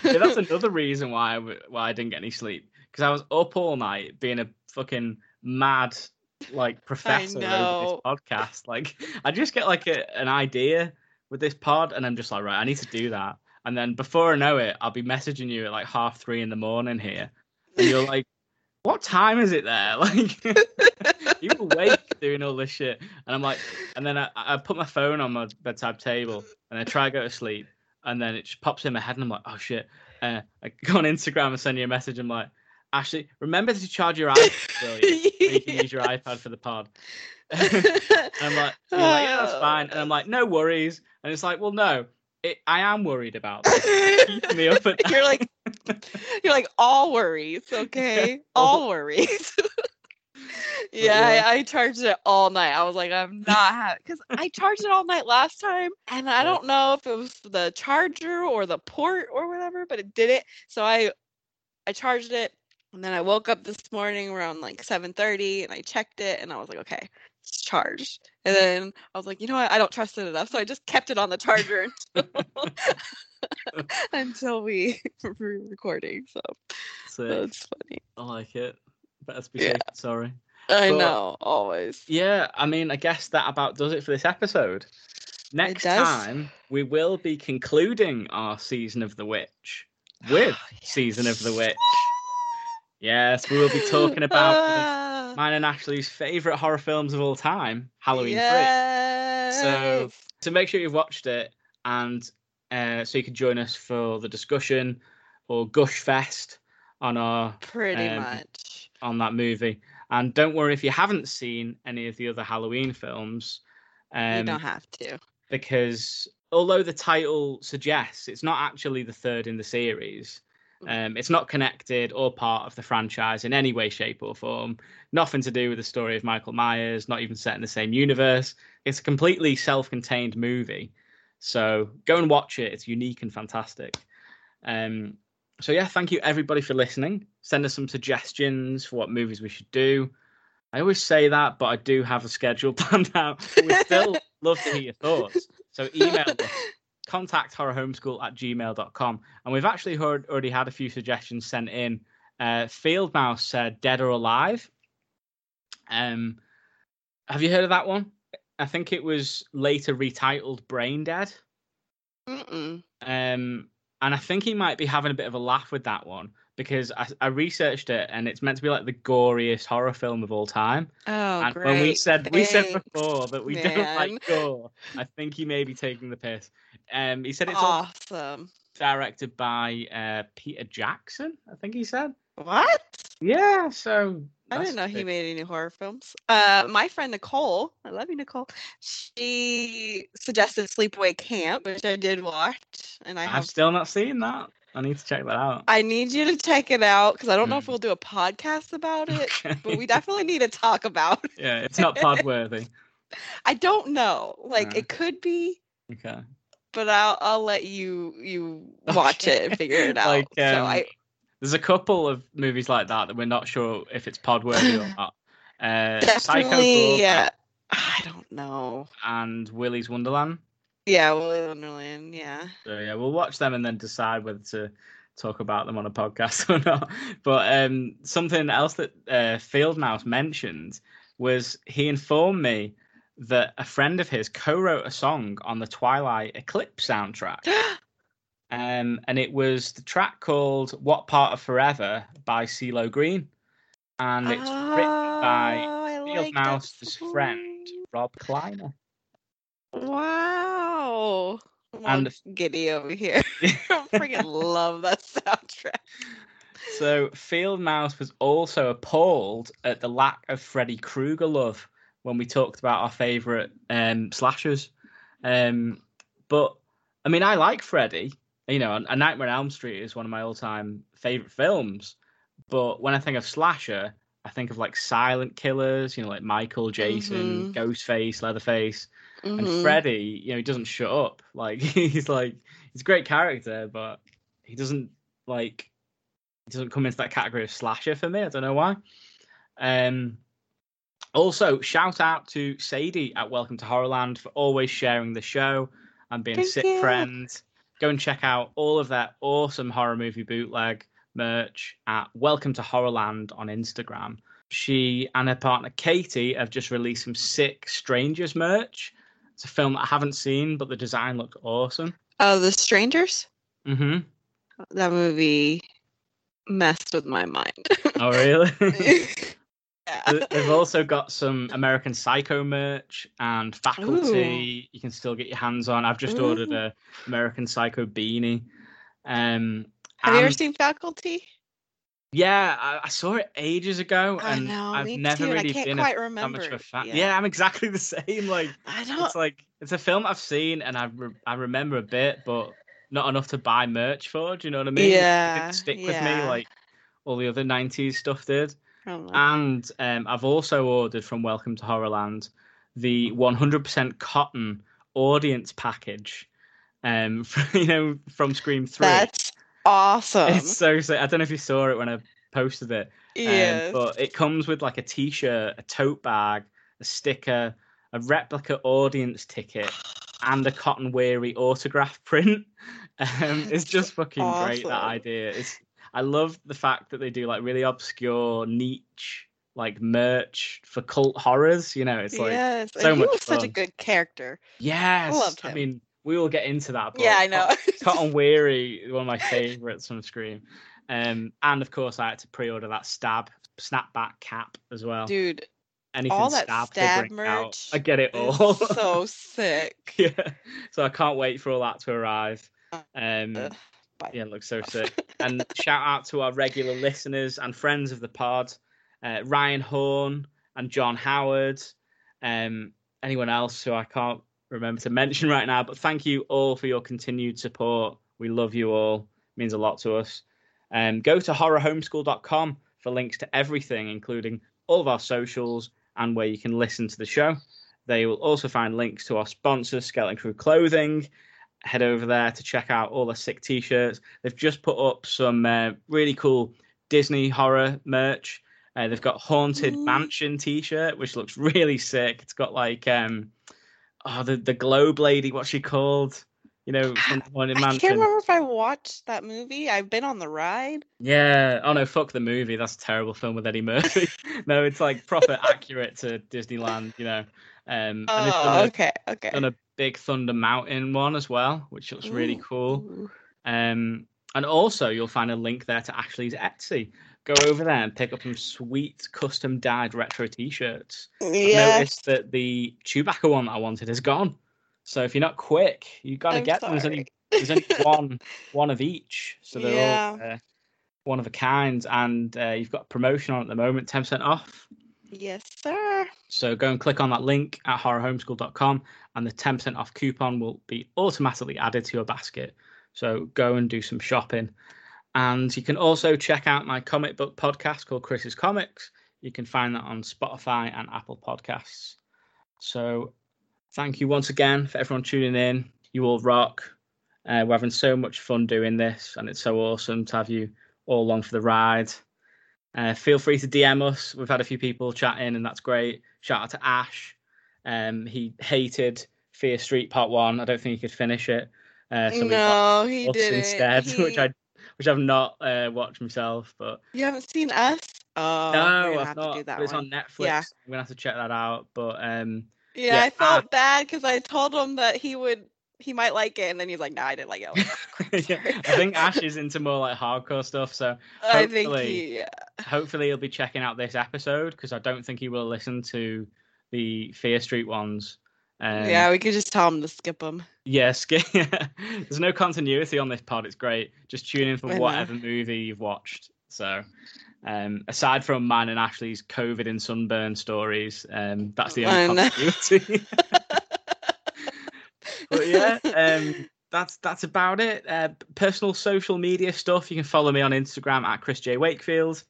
yeah, that's another reason why I, w- why I didn't get any sleep because I was up all night being a fucking mad like professor over this podcast. Like I just get like a, an idea with this pod, and I'm just like, right, I need to do that. And then before I know it, I'll be messaging you at like half three in the morning here, and you're like, "What time is it there?" Like you awake doing all this shit, and I'm like, and then I, I put my phone on my bedside table, and I try to go to sleep, and then it just pops in my head, and I'm like, "Oh shit!" Uh, I go on Instagram and send you a message. I'm like, "Ashley, remember to charge your iPad, you? can use your iPad for the pod." and I'm like, like, "Yeah, that's fine," and I'm like, "No worries," and it's like, "Well, no." It, I am worried about. Me up at you're like you're like all worries, okay? All worries. yeah, yeah. I, I charged it all night. I was like, I'm not having because I charged it all night last time, and I don't know if it was the charger or the port or whatever, but it did it. So I I charged it, and then I woke up this morning around like 7:30, and I checked it, and I was like, okay, charged. And then I was like, you know what? I don't trust it enough, so I just kept it on the charger until until we were recording. So Sick. that's funny. I like it. Better be Yeah. safe sorry. I But- know, always. Yeah, I mean, I guess that about does it for this episode. Next time, we will be concluding our season of the witch oh, with season of the witch. Yes, we will be talking about mine and Ashley's favorite horror films of all time, Halloween 3. So, So make sure you've watched it and uh, so you can join us for the discussion or gush fest on our pretty um, much. on that movie. And don't worry if you haven't seen any of the other Halloween films. you Um, don't have to. because although the title suggests it's not actually the third in the series, um, it's not connected or part of the franchise in any way, shape, or form. Nothing to do with the story of Michael Myers, not even set in the same universe. It's a completely self contained movie. So go and watch it. It's unique and fantastic. Um, so, yeah, thank you everybody for listening. Send us some suggestions for what movies we should do. I always say that, but I do have a schedule planned out. We still love to hear your thoughts. So email us, contact horrorhomeschool at gmail.com. And we've actually heard, already had a few suggestions sent in. Uh, Field Mouse said Dead or Alive. Um, have you heard of that one? I think it was later retitled Brain Dead. Mm-mm. Um, and I think he might be having a bit of a laugh with that one because I, I researched it and it's meant to be like the goriest horror film of all time. Oh, and great. when we said we said before that we don't like gore, I think he may be taking the piss. Um, he said it's awesome. directed by uh, Peter Jackson. I think he said. What? Yeah. So I didn't know he made any horror films. Uh, my friend Nicole, I love you, Nicole. She suggested Sleepaway Camp, which I did watch, and I I've have. still not seen that. I need to check that out. I need you to check it out because I don't know if Mm. we'll do a podcast about it, Okay. but we definitely need to talk about. it. yeah, it's not pod worthy. I don't know. Like No. it could be, Okay. but I'll I'll let you you watch it and figure it out. Like, so um, I There's a couple of movies like that that we're not sure if it's pod worthy or not. Uh, Psycho definitely. Gorge Yeah. I don't know. and Willy's Wonderland. Yeah, Willy Wonderland. Yeah. So yeah, we'll watch them and then decide whether to talk about them on a podcast or not. But um, something else that uh, Field Mouse mentioned was he informed me that a friend of his co-wrote a song on the Twilight Eclipse soundtrack, um, and it was the track called "What Part of Forever" by CeeLo Green, and it's written by Oh, I Field like Mouse's friend. Rob Kleiner. Wow. I'm And- giddy over here. I freaking love that soundtrack. So Field Mouse was also appalled at the lack of Freddy Krueger love when we talked about our favourite um, slashers. Um, but I mean, I like Freddy. You know, A Nightmare on Elm Street is one of my all-time favourite films. But when I think of slasher, I think of like silent killers. You know, like Michael, Jason, Mhm. Ghostface, Leatherface, and Mhm. Freddy. You know, he doesn't shut up. Like he's like he's a great character, but he doesn't like he doesn't come into that category of slasher for me. I don't know why. Um, also, shout out to Sadie at Welcome to Horrorland for always sharing the show and being a sick you. friend. Go and check out all of their awesome horror movie bootleg merch at Welcome to Horrorland on Instagram. She and her partner Katie have just released some sick Strangers merch. It's a film that I haven't seen, but the design looked awesome. Oh, The Strangers? hmm That movie messed with my mind. Oh, really? yeah. They've also got some American Psycho merch and faculty you can still get your hands on. I've just ordered a American Psycho beanie. Um, Have you ever seen Faculty? Yeah, I, I saw it ages ago, I and know, I've never too, really can't been a, quite that much of remember a fan. Yeah. Yeah. I'm exactly the same. Like I don't. it's like it's a film I've seen and I re- I remember a bit, but not enough to buy merch for. Do you know what I mean? It Yeah, didn't stick with me like all the other '90s stuff did. I. And um, I've also ordered from Welcome to Horrorland the 100% cotton audience package. Um, you know, from Scream Three. That's awesome. It's so sick. I don't know if you saw it when I posted it. Um, yes. but it comes with like a t-shirt, a tote bag, a sticker, a replica audience ticket, and a Cotton Weary autograph print. Um, it's just fucking great that idea. It's I love the fact that they do like really obscure niche like merch for cult horrors. You know, it's like yes. so and he much was such a good character. yes. loved I mean, we will get into that. But yeah, I know. Cotton Weary, one of my favorites from Scream. Um, and of course, I had to pre-order that stab snapback cap as well. Dude, Anything all that stab, stab bring out, merch I get it all. so sick. yeah, so I can't wait for all that to arrive. Um, Ugh, yeah, it looks so sick. And shout out to our regular listeners and friends of the pod, uh, Ryan Horn and John Howard. Um, anyone else who I can't remember to mention right now, but thank you all for your continued support. We love you all. It means a lot to us. Um, go to horrorhomeschool.com for links to everything, including all of our socials and where you can listen to the show. They will also find links to our sponsor, Skeleton Crew Clothing. Head over there to check out all the sick t-shirts. They've just put up some uh, really cool Disney horror merch. Uh, they've got Haunted Mansion t-shirt, which looks really sick. It's got like um, oh the the globe lady, what's she called? You know, from Haunted I Mansion. can't remember if I watched that movie. I've been on the ride. Yeah. Oh no, fuck the movie. That's a terrible film with Eddie Murphy. no, it's like proper accurate to Disneyland. You know. Um, Oh, done, okay, okay. a, done a big Thunder Mountain one as well, which looks really Ooh, cool. Um, and also you'll find a link there to Ashley's Etsy. Go over there and pick up some sweet custom dyed retro T-shirts. Yeah. Notice that the Chewbacca one that I wanted is gone. So if you're not quick, you got to get them. There's only. There's only one one of each, so they're Yeah. all uh, one of a kind, and uh, you've got a promotion on at the moment, ten percent off. Yes, sir. So go and click on that link at horrorhomeschool.com, and the ten percent off coupon will be automatically added to your basket. So go and do some shopping, and you can also check out my comic book podcast called Chris's Comics. You can find that on Spotify and Apple Podcasts. So thank you once again for everyone tuning in. You all rock. Uh, we're having so much fun doing this, and it's so awesome to have you all along for the ride. Uh, feel free to DM us. We've had a few people chat in, and that's great. Shout out to Ash. Um, he hated Fear Street Part One. I don't think he could finish it. Uh, so no, he didn't. instead, which I which I've not uh, watched myself. But You haven't seen us? Oh, no, I've have not. to do that but it's one. on Netflix. Yeah. I'm gonna have to check that out. But um, Yeah, Yeah, I felt ah. bad because I told him that he would, he might like it, and then he's like, "No, I didn't like it." I, was like, "Oh, crap, yeah. I think Ash is into more like hardcore stuff. So I think hopefully- he. Yeah. hopefully he'll be checking out this episode because I don't think he will listen to the Fear Street ones. Um, yeah, we could just tell them to skip them. Yeah, sk- there's no continuity on this pod. It's great. Just tune in for whatever movie you've watched. So, um, aside from mine and Ashley's COVID and sunburn stories, um, that's the only continuity. but yeah, um, that's that's about it. Uh, personal social media stuff. You can follow me on Instagram at Chris J Wakefield.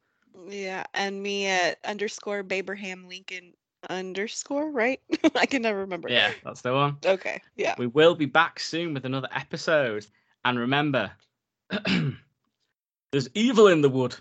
Yeah, and me at underscore Baberham Lincoln underscore, right? I can never remember. Yeah, that's the one. Okay. Yeah. We will be back soon with another episode. And remember, there's evil in the wood.